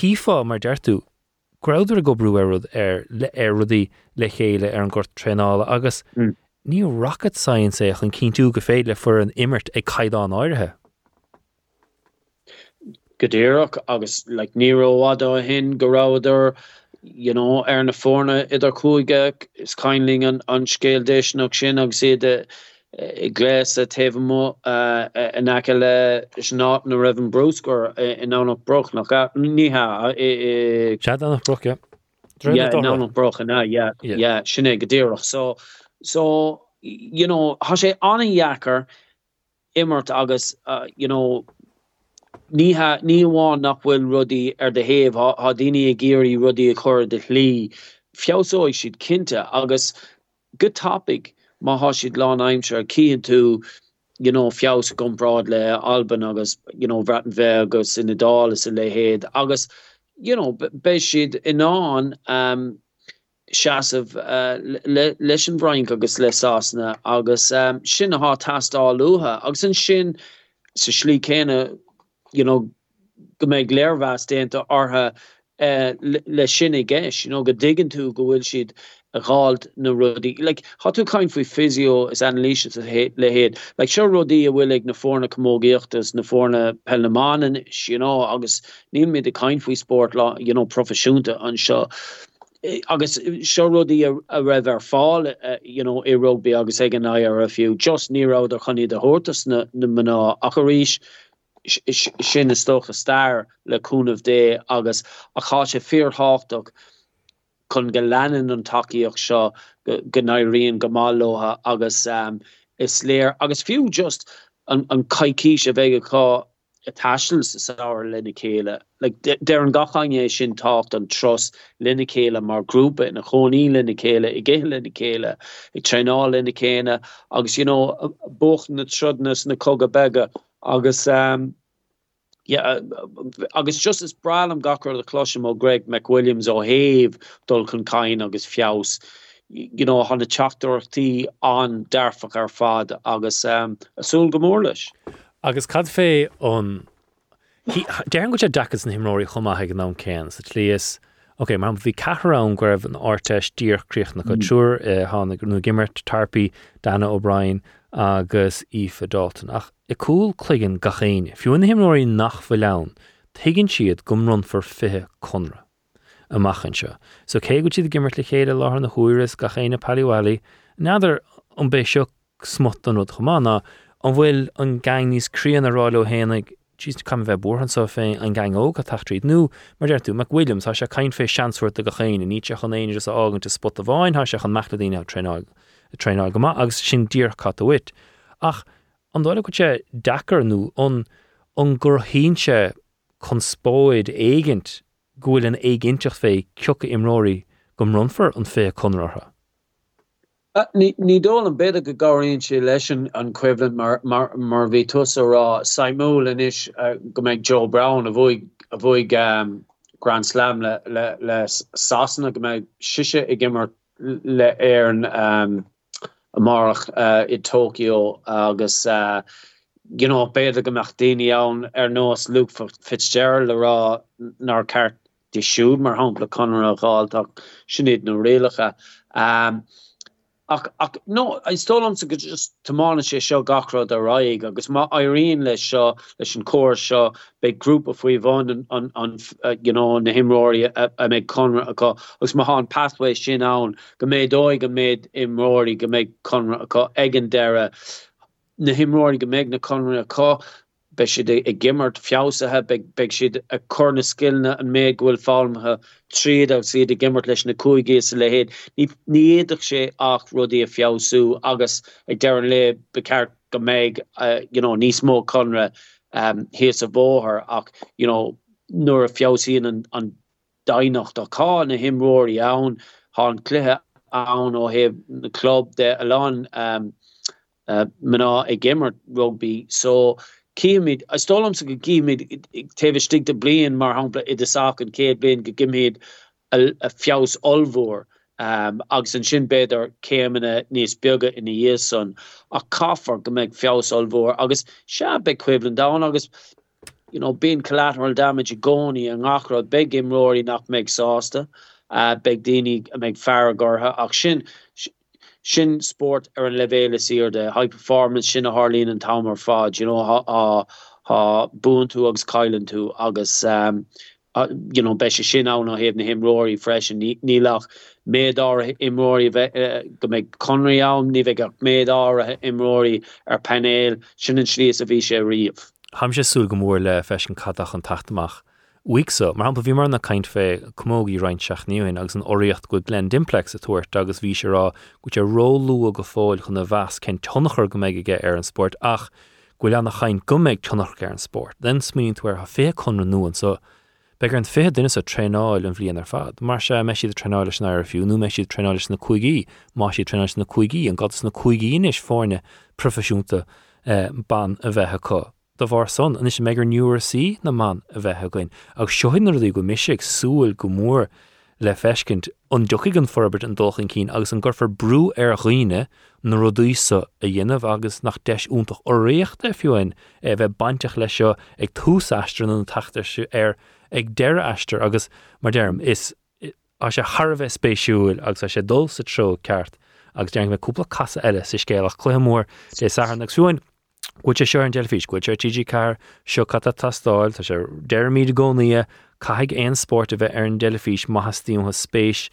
S2: híá mar deirú Graidir a go brúad ar le ar rudí le chéile ar an gur trenála agus mm. ní rocket science éach an cinú go féile fu an immert ag caiidán áirithe.
S6: Godéach agus le like, níróhada hin goráidir you know ar na fórne idir cuaige is kainling an an scéaldéisnach sin agus sé de eh, i gléis a tefmo en eh, ake le is ná na raven broskur eh, in an broch nach níha
S2: nach broch
S6: broch na sinné gedéch so so you know ha sé anjaker immert agus uh, you know ní níháin nachhfuil rudí ar de héh ha daine a géirí rudí a chur de lí. Fiáóid siad cinnte agus go topic má há siad lá aimimse ar cían tú you know fiás gomrád le Alban agus you know braten ve agus in nadal is a lehéad agus you know be siad inán um seaamh uh, leis an brein agus leásna agus um, sin aá tastá luha agus an sin sa slí céine you know go méid léirhas dénta ortha uh, le, le sinna you know go diggin tú go bhfuil siad a gáalt na rudí like hatú kaint foi physio is analyse le héad like se rodí a bhfuil na fórna commógéochttas na fórna pellemanen you know agus ní mé de kaint foi sport lá you know profisiúnta an seo agus se rodí a raibh ar fáil uh, you know i rugby agus ag an ar a fiú just nírá a chuní a hortas na na maná a sin is stocha stair leúnmh dé agus a cha sé fearháach chun go lennen an takeíoch seo gannairíon gomálóha agus um, is léir agus fiú just an, an caiici a saoir linne chéile. Like, de an gachaine sin tácht an tros linne chéile mar grúpa in a choní linne chéile i ggé linne chéile i treá linne chéine agus you know, bocht na trudnas na coga bega agus um, yeah, agus just is bralam gachar de cloisiim ó Greg McWilliams ó héh dul chun caiin agus fios. You know, hanna chatachtaí an derfach ar fad agus um, asúl gomórles.
S2: Agus cad fé ón Dean go sé dachas na himróí chumathe an ná céan sa. Ok, mar bhí carán goibh an áteis díorcriocht na go trúr hána nó gimmert tarpaí Dana O'Brien agus Aoife Dalton ach i cool chuigen gachéine. Fiú na himróí nach bfu len, tuigenn siad gomrun for fithe conra. amachchan seo. So cé go siad gimmert le chéad láth na chuúras ga chéine palihhaí, neidir an bé seo smot an chomána an bhfuil an gang níosrían aráile héananig tí cum bheith borhan so féin an gang ó a tachtríd nó mar deir tú McWilliams tá se caiin fé seanúirt a go chéine ní se chun éidir ágan te spot a bháin tá se an mechladíine treáil treáil go agus sin dír cat a wit. Ach an dáile go sé dachar nó an an gur híse chun spóid éigent gohfuil an éigenteach fé ceocha imróí gom runfar an fé conratha.
S6: Uh, ní dó an bed go gaíonn sé leis an cuilan mar bhí tusa rá Simú in is uh, go Joe Brown a bhig a bhig um, Grand Slam le le le sasanna go méid siise i gimmer le ar an um, marach uh, i Tokyo agus uh, you know beidir goach daine an ar nós Luke Fitzgerald le rá nar ceart de siúd mar hapla conir a sinnéad nó réalacha. Um, no ein stolam se just tamana sé seo gachra a raig agus ma airíon leis seo leis an choir seo be grúp a foi van an an an uh, you know na himróí a, a méid conra aá agus ma há an pathway sin an go méid dóig go méid imróí go méid conra aá egen deire na himróí go méid na conra aá be si i gimmert fiásathe be siad a chuna skillne an méid ghfuil fámthe tríad a si i gimmert leis na cuaigé sa le héad ní éidir sé ach rudí a fiású agus ag de an le beceart go méid níos mó conra hé a bóthir ach nuair a fiásíon an dainacht a cá na himróí ann há an cluthe ann ó heh na club de a lá um, mana ag gimmert rugby. So Kiid a stolam se go gimid teve stig de blian mar hapla i de saken ke ben go a fiás olvoor um, agus an sin beidir céimena níos bega ina dhéson a caafar go meid fiás olvoor agus se be cuilen da agus. You know ben collateral damage goni an nachrod be imróí nach meid sásta uh, be déine a ach sin sin sport ar an levéle sir de high performance sin a Harlín an tamar fad you know ha ha ha boon tú agus kailen tú agus um uh, you know be se sin an a hef na himróí freschen nílach médá imróí uh, go mé conri am ní ve médá imróí ar panéil sinnnen slís a ví sé riomh.
S2: Ham sé sú go mór le fesin catach an tachtach. Wiso mar an bhí mar na caiint fé commóí reinintseach níoin agus an oríocht go glen dimplex a tuairt agus bhí se rá go te rólú go chun na bheas cén tonnachar go méige ar an sport ach goil an nach chain gombeid tunnach ar an sport. Den smíonn tuair ha fé chun nuan so begur an fé duine a treáil an bblion ar fad. Mar se me siad treáiles na ar fiú, nu me siad treáiles na cuaigí, má si treáiles na cuaigí an gadas na cuaigí is fáinine profisiúnta eh, ban a bheitthe. Do bhar son an is mégur nuúair sí na man a bheitthe goin ag seoinnar í go miisiigh súil go mór le feiscint an dochaigh an forbert an dulchan cín agus an gurfar brú ar er chuoine na rodúsa a dhéanamh agus nach deis úntaach ó réochtta fiúin é bheith baintteach lei seo ag túsastran an tatar er ar er, ag deire eisteir agus mar derm is a sé Harbheith spéisiúil agus a sé dul sa tro ceart agus deang meúpla casa eile sa scéalach chluimór dé sanachsúin Gúid sé seo an delfís goid sé TG4 seo cat tastáil tá sé deirmíad gcónaí caiig éon sport a bheith ar an delfís maithastíomthe spéis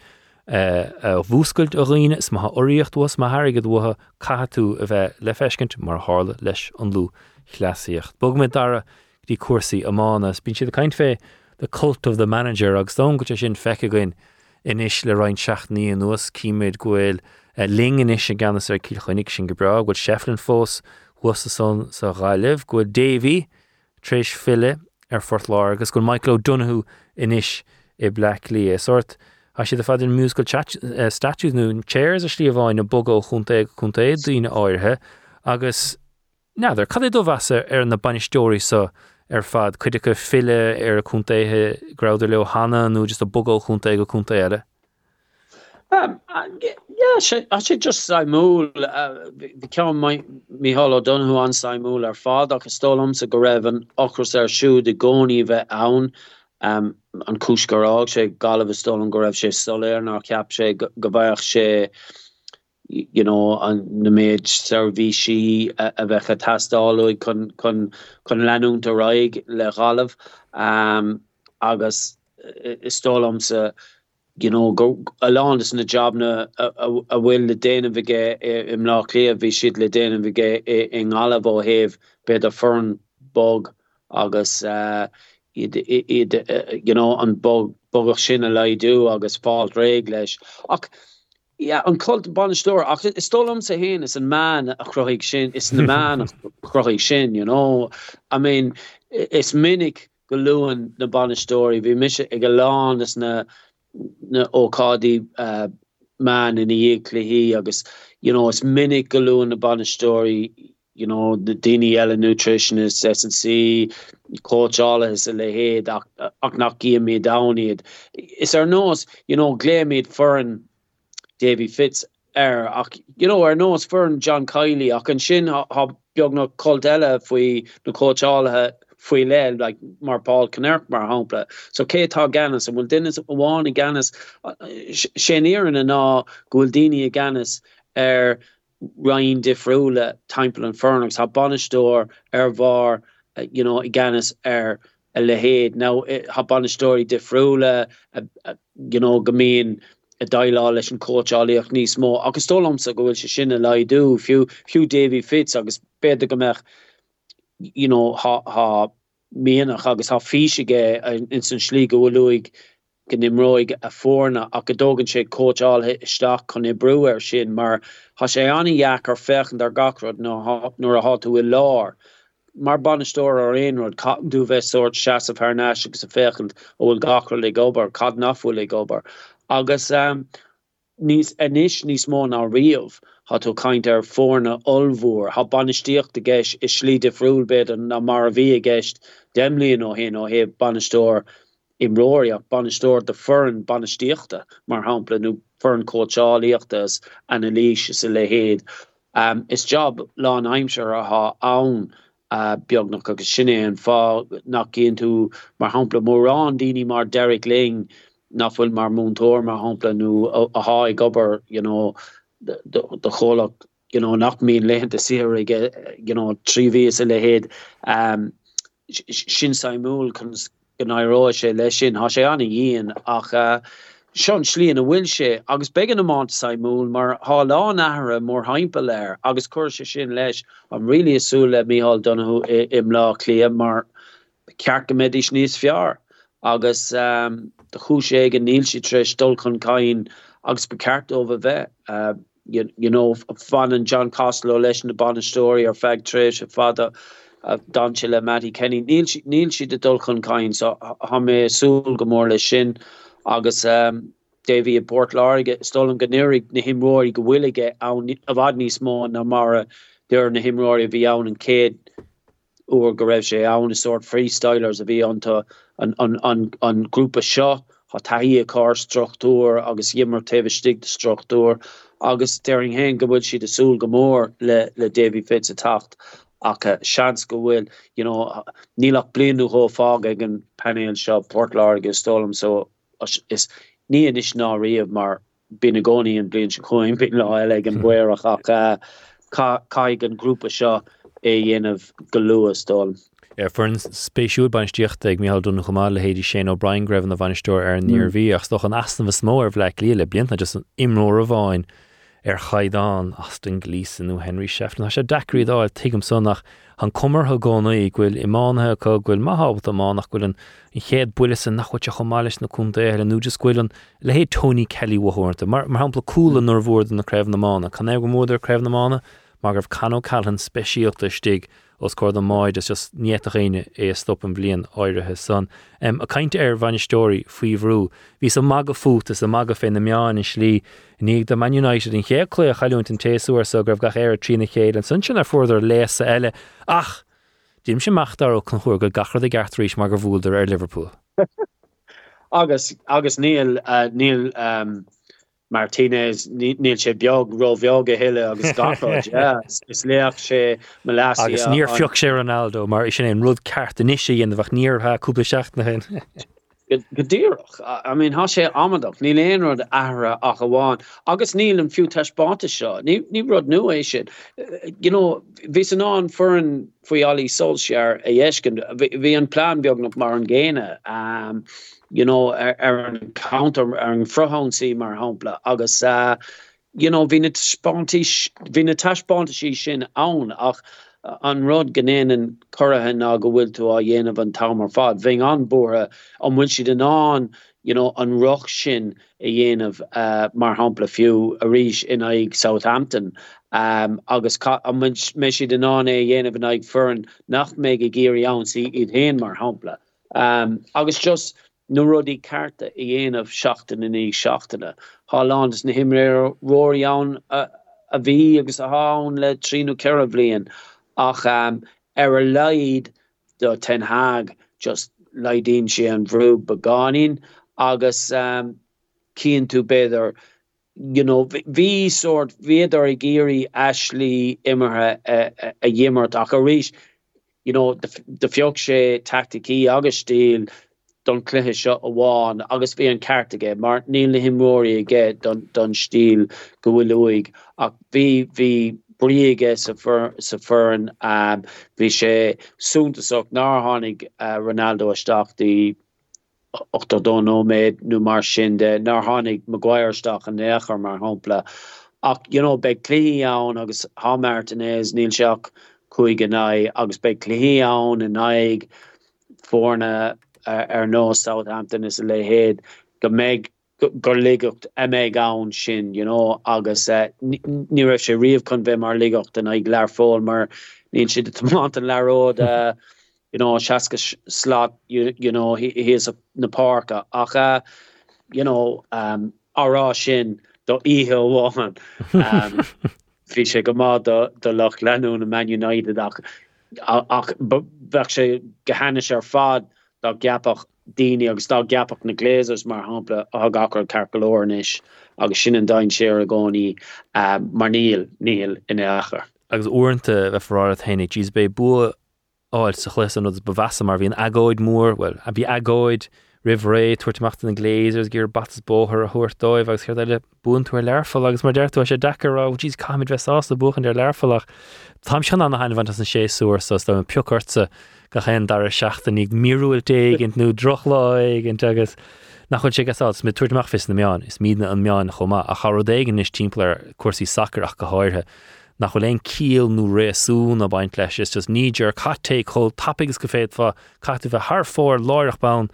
S2: eh, eh, bhúscailt a riine is má oríochtúas má haigad bhtha caiú a bheith le feiscint mar hála leis an lú chláíocht. Bog me dara dí cuasaí amánas, bín siad a caiint fé the cult of the manager agus dó go sin feice goin inis le roiin seach ní an nuas címéid gohfuil eh, lingin is sé ganas ar cíchoinnig sin go bra, goil seflin fós was son sa ráileh go Davy trééis fille ar fort lá agus gon Michael Donoghue inis i Black Lee sort a si a fad in musical statues nún chairs a slí bháin na bogó chunta chunta é dtíine áirthe agus neidir cad do bhesa ar na banistóí sa ar fad chuide go fille ar a chuntathe grauidir le hanna nó just a bogó chunta go chunta eile.
S6: Um, uh, yeah, sé just Simúl vi ce mí hall donhu an Simúl ar fád agus stólam sa go raibh an ochras ar siú de gcóí bheith ann um, an cisgurrá sé galh stolan go raibh sé soléir nar ceap sé go bhaich sé you know an na méid servíí a, a bheitcha tastáú chun chun chun leút a raig le galah um, agus is stólam sa you know go aland is na jobna a bhfuil le déanam vigé im lá lé a bhí siad le déanam vigé in galh ó heh be a fern bog agus uh, id, id, uh, you know an bog bogach sinna leidú agus fáil réig leis. Ach yeah, an kult banstoor is stolum se heen is een man a kroig sin is na man a kroig sin you know. I mean is minnig geloen na banstory vi mis ag go lá is na na ókadi uh, man in éekle hi agus you know is minnig geloen na banstory you know de dini elle nutritionist SNC coach alle is a lehéad ach, ach nach gi mé downid is er nos you know gléid fern Davy Fitz er you know er nos fern John Kiely. Ach an sin ha, ha beag na coldelle foi na coachálathe foi like mar Paul Kinnerk mar hapla so ke tá gannis an bhfuil dinne bháin i gannis sénéan a ná goildini a gannis er rain difriúle timppel an fernagus ha banisteir ar var uh, you know i gannis ar a lehéad now ha banisteir difriúle uh, uh, you know gomén a dailá leis an coacháíoch níos mó agus tólamsa go bhfuil se sinna leidú fiú fiú Davy Fitz agus beidir go meach you know ha ha méach agus ha fiige in san slí go luig gan nimróig a fórna a go dogan sé coachál isteach chun i breúir sin mar ha sé anheach ar fechen ar garod nó nuair a hatú i lár. mar banisteir ar éonrod dú bheith sort se a fearne agus a fechent óhfuil gachar le gobar cad nachfu le gobar agus um, níos inis níos mó á riamh hat to kaint er fórne olvoer ha bannesticht de geis is slie de froúlbed an na mar wie geist demlien no hin no he bannestoor im roia bannestoor de fern bannestichte mar hapla nu fern kochaliechtes an elise se le héed um, is job lá heimimscher a ha aun uh, beag nach agus sinné an fá nach gin tú mar hapla mórrán dini mar derek ling naffuil mar mtóór mar hapla nu a, a ha gober you know de, de, de cholach you know, nach mín leanta si you know, trí ví a lehéad um, sin saimúl kun gannará sé lei sin ha sé anna íon ach uh, Sean slían a bhfuil sé agus began amán saimúl mar há lá nahra mór haimpel léir agus chuir se sin leis am ri really asú le míhall donnahu im lá lia mar ceart go médís níos fiar. Agus um, de chúsé an níl si tres dul chun caiin agus over bheith uh, you, you know fan and John Costello leis na ban story ar feg tres a fada uh, danse le Mattie Kenny níl si de dul chun caiin so ha mé súl gomór le sin agus um, Davy a Port láige stolen gannérig na himróí go bhhuiige a bhd níos mó na mara deir na himróí a bhí an an céad oer go raibh sé an soort freestylers a bhí ananta an, an, an, an grúpa seo ha taí a struchtúr agus immer tefestig de struchtúr agus dering hen gohfuil si de súl gomór le le David Fitz a tacht ach seans go bhfuil you know nílach blianú ho fág ag an panel seo Portla agus stolum so is ní is ná riamh mar bin hmm. a gcóí an blin se chuin bin le eile an buach ach caiig an grúpa seo é dhéanamh go luasdóm.
S2: ar fu spéisiú baintíocht ag méall dúna chumá le héidir sé ó Brian greibh na bhainisteir ar níor bhí ach stoch an astan bh smó ar bhleic líle blianta just an imróir a bháin ar chaidán astin glísanú Henry Shefflin sé decrií dá tuigem sonnach an cummartha gána í ghfuil imáthe chu ghfuil maithhat amánach ghfuil an i chéad buile san nachhuiite chomáis na chunta ar an núidircuilan le hé Tony Kelly wahairnta mar mar hapla coolla nó bhór na creibh namána, Can go móidir creibh namána mar gur canó callan speisiíochtta stig os cór an máid is just níetachéine é stop an blion áirithe san. Um, a caiinte ar bhainnistóí faoihrú, hí sa mag a fút is a mag a fé na meán in slí ní de Man United in chéclé a chaún an téúir so gribh gach ar trína chéad an sun sin ar fuidir léasa eile ach Díim sem meachtar ó chun go gachar a gartaréis mar go bhúldar ar Liverpool.
S6: agus agus níl uh, níl um, Martinez níl sé beag ro bheoga heile agus garáid is léach sé me le
S2: agus níor fioch sé Ronaldo mar is sin an rud ceart in isisi in bfach níortha cúpla seach na hen.
S6: godéch I mean ha sé amadach ní léon rud ahra a goháin agus níl an fiú taiispáta seo. Ní ní rud nu é sin. You know ví an an furin faoi allí solsear a dhéiscin hí an plán beag nach mar an géine um, you know er, er an counter ar an frohansaí mar hapla agus uh, you know sponti vi na taspont sí sin ann ach uh, an rod gannéan an chorathe a go bhfuil tú a dhéanamh an tamar fad. Bhí an bore an bhfuil si den an you know an roch sin a dhéanamh uh, mar hapla fiú a ríis in aig Southampton. Um, agus me si den an é dhéanamh an aig fern nach mé a géir an si iad héin mar hapla um, agus just nó rudí carta i dhéanamh seachtain in í seachtainna. Hálands na himréir roián a bhí agus a hán le tríú ceir blion ach um, ar a leid do ten haag just leidín si an bhrú beganin agus um, cían tú beidir you know ví soort véidir i géri Ashley immerhe a, a jimmert a a ris you know de, de fiog sé tacticí agus stíl don cluthe seo a bháin agus bhí an cartaige mar níl na himróí aige don don stíl go bhfuil luig ach bhí hí briige sa fern um, bhí sé súntaach náhannig uh, Ronaldo asteachtaí 8 don nóméid nó mar sin de náhannig maguireteach an néchar mar hapla ach you know, be clí ann agus hamertanéis níl seach chuig gan agus be clí ann in naig fórna ar nó Southampton is a lehéad go méid gur ligacht me gaan sin you know agus uh, ní raibh sé riomh chun bheith mar ligacht an ag lear fóil mar níon si tomat an leród uh, you know seaca slot you, you know he, he is na parka ach uh, you know um, ará sin do ihe bháhan um, fi sé go má do lech lenú na Man United ach ach bhe sé gehanne ar fad dá gapach déine agus dá gapach na Glazers mar hapla a gachar agus sin an dain séar a gcóí uh, mar níl níl in achar.
S2: Agus uanta bheith frá a héna tíos bé bu áil sa chléan nó bevasa mar bhíon agóid mór well a bhí agóid rihré tuairteachta na Glazers gur batas a thuirdóibh agus chuir eile búntúir leirfol agus mar deirú sé dechar á tíos caiid bheitá a buchan ar leirfalach. Tá sean an hain bhaint an séúir sa do an piocharta go chéan dar a seachta nig míúil déigint nó drochláig an agus nach chun sé gasá mit tuairtach fis na meán is mína an meán chomá. A charodéigen is timpplair cuasí sacrach go háirthe. nach chu léon cíal nó réasún a baint leis is just níidir catté cho tappigus go féad fa catú bheith th fór láireach ban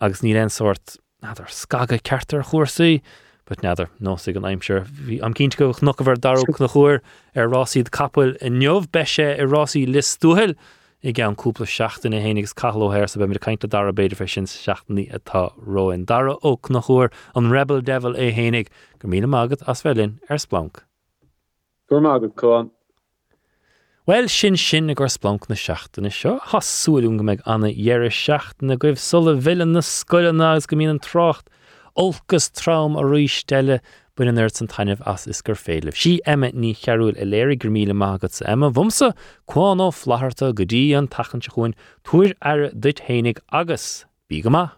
S2: agus ní an sort nadidir scaga ceartar chósaí, but neidir nó an aimimseir. am cinint go nach bhar darú na chuir ar rásaíd capil i neomh beise i rásaí listúhil i g an cúpla seachtain na héananig chalóhéir sa be mir caiinte dar beidir fe sin seachtaí atá roin. Dara ó nach chuir an rebel devil é hénig go mína mágad as bhelinn ar Splanc.
S6: Gu mágad chuán.
S2: Well sin sin a gur Splanc na seachtainna seo hasúún go meid anna dhearris seachtainna goibh sulla bhian na scoilená agus go mín an trocht, olgus tram a ríistelle buin an san tainemh as is gur féileh. Si emime ní chearúil i léir gur míle mágad sa emma bhumsa Cuán Ó Flatharta go an tachan se chuin tuair ar duit agus bí go má.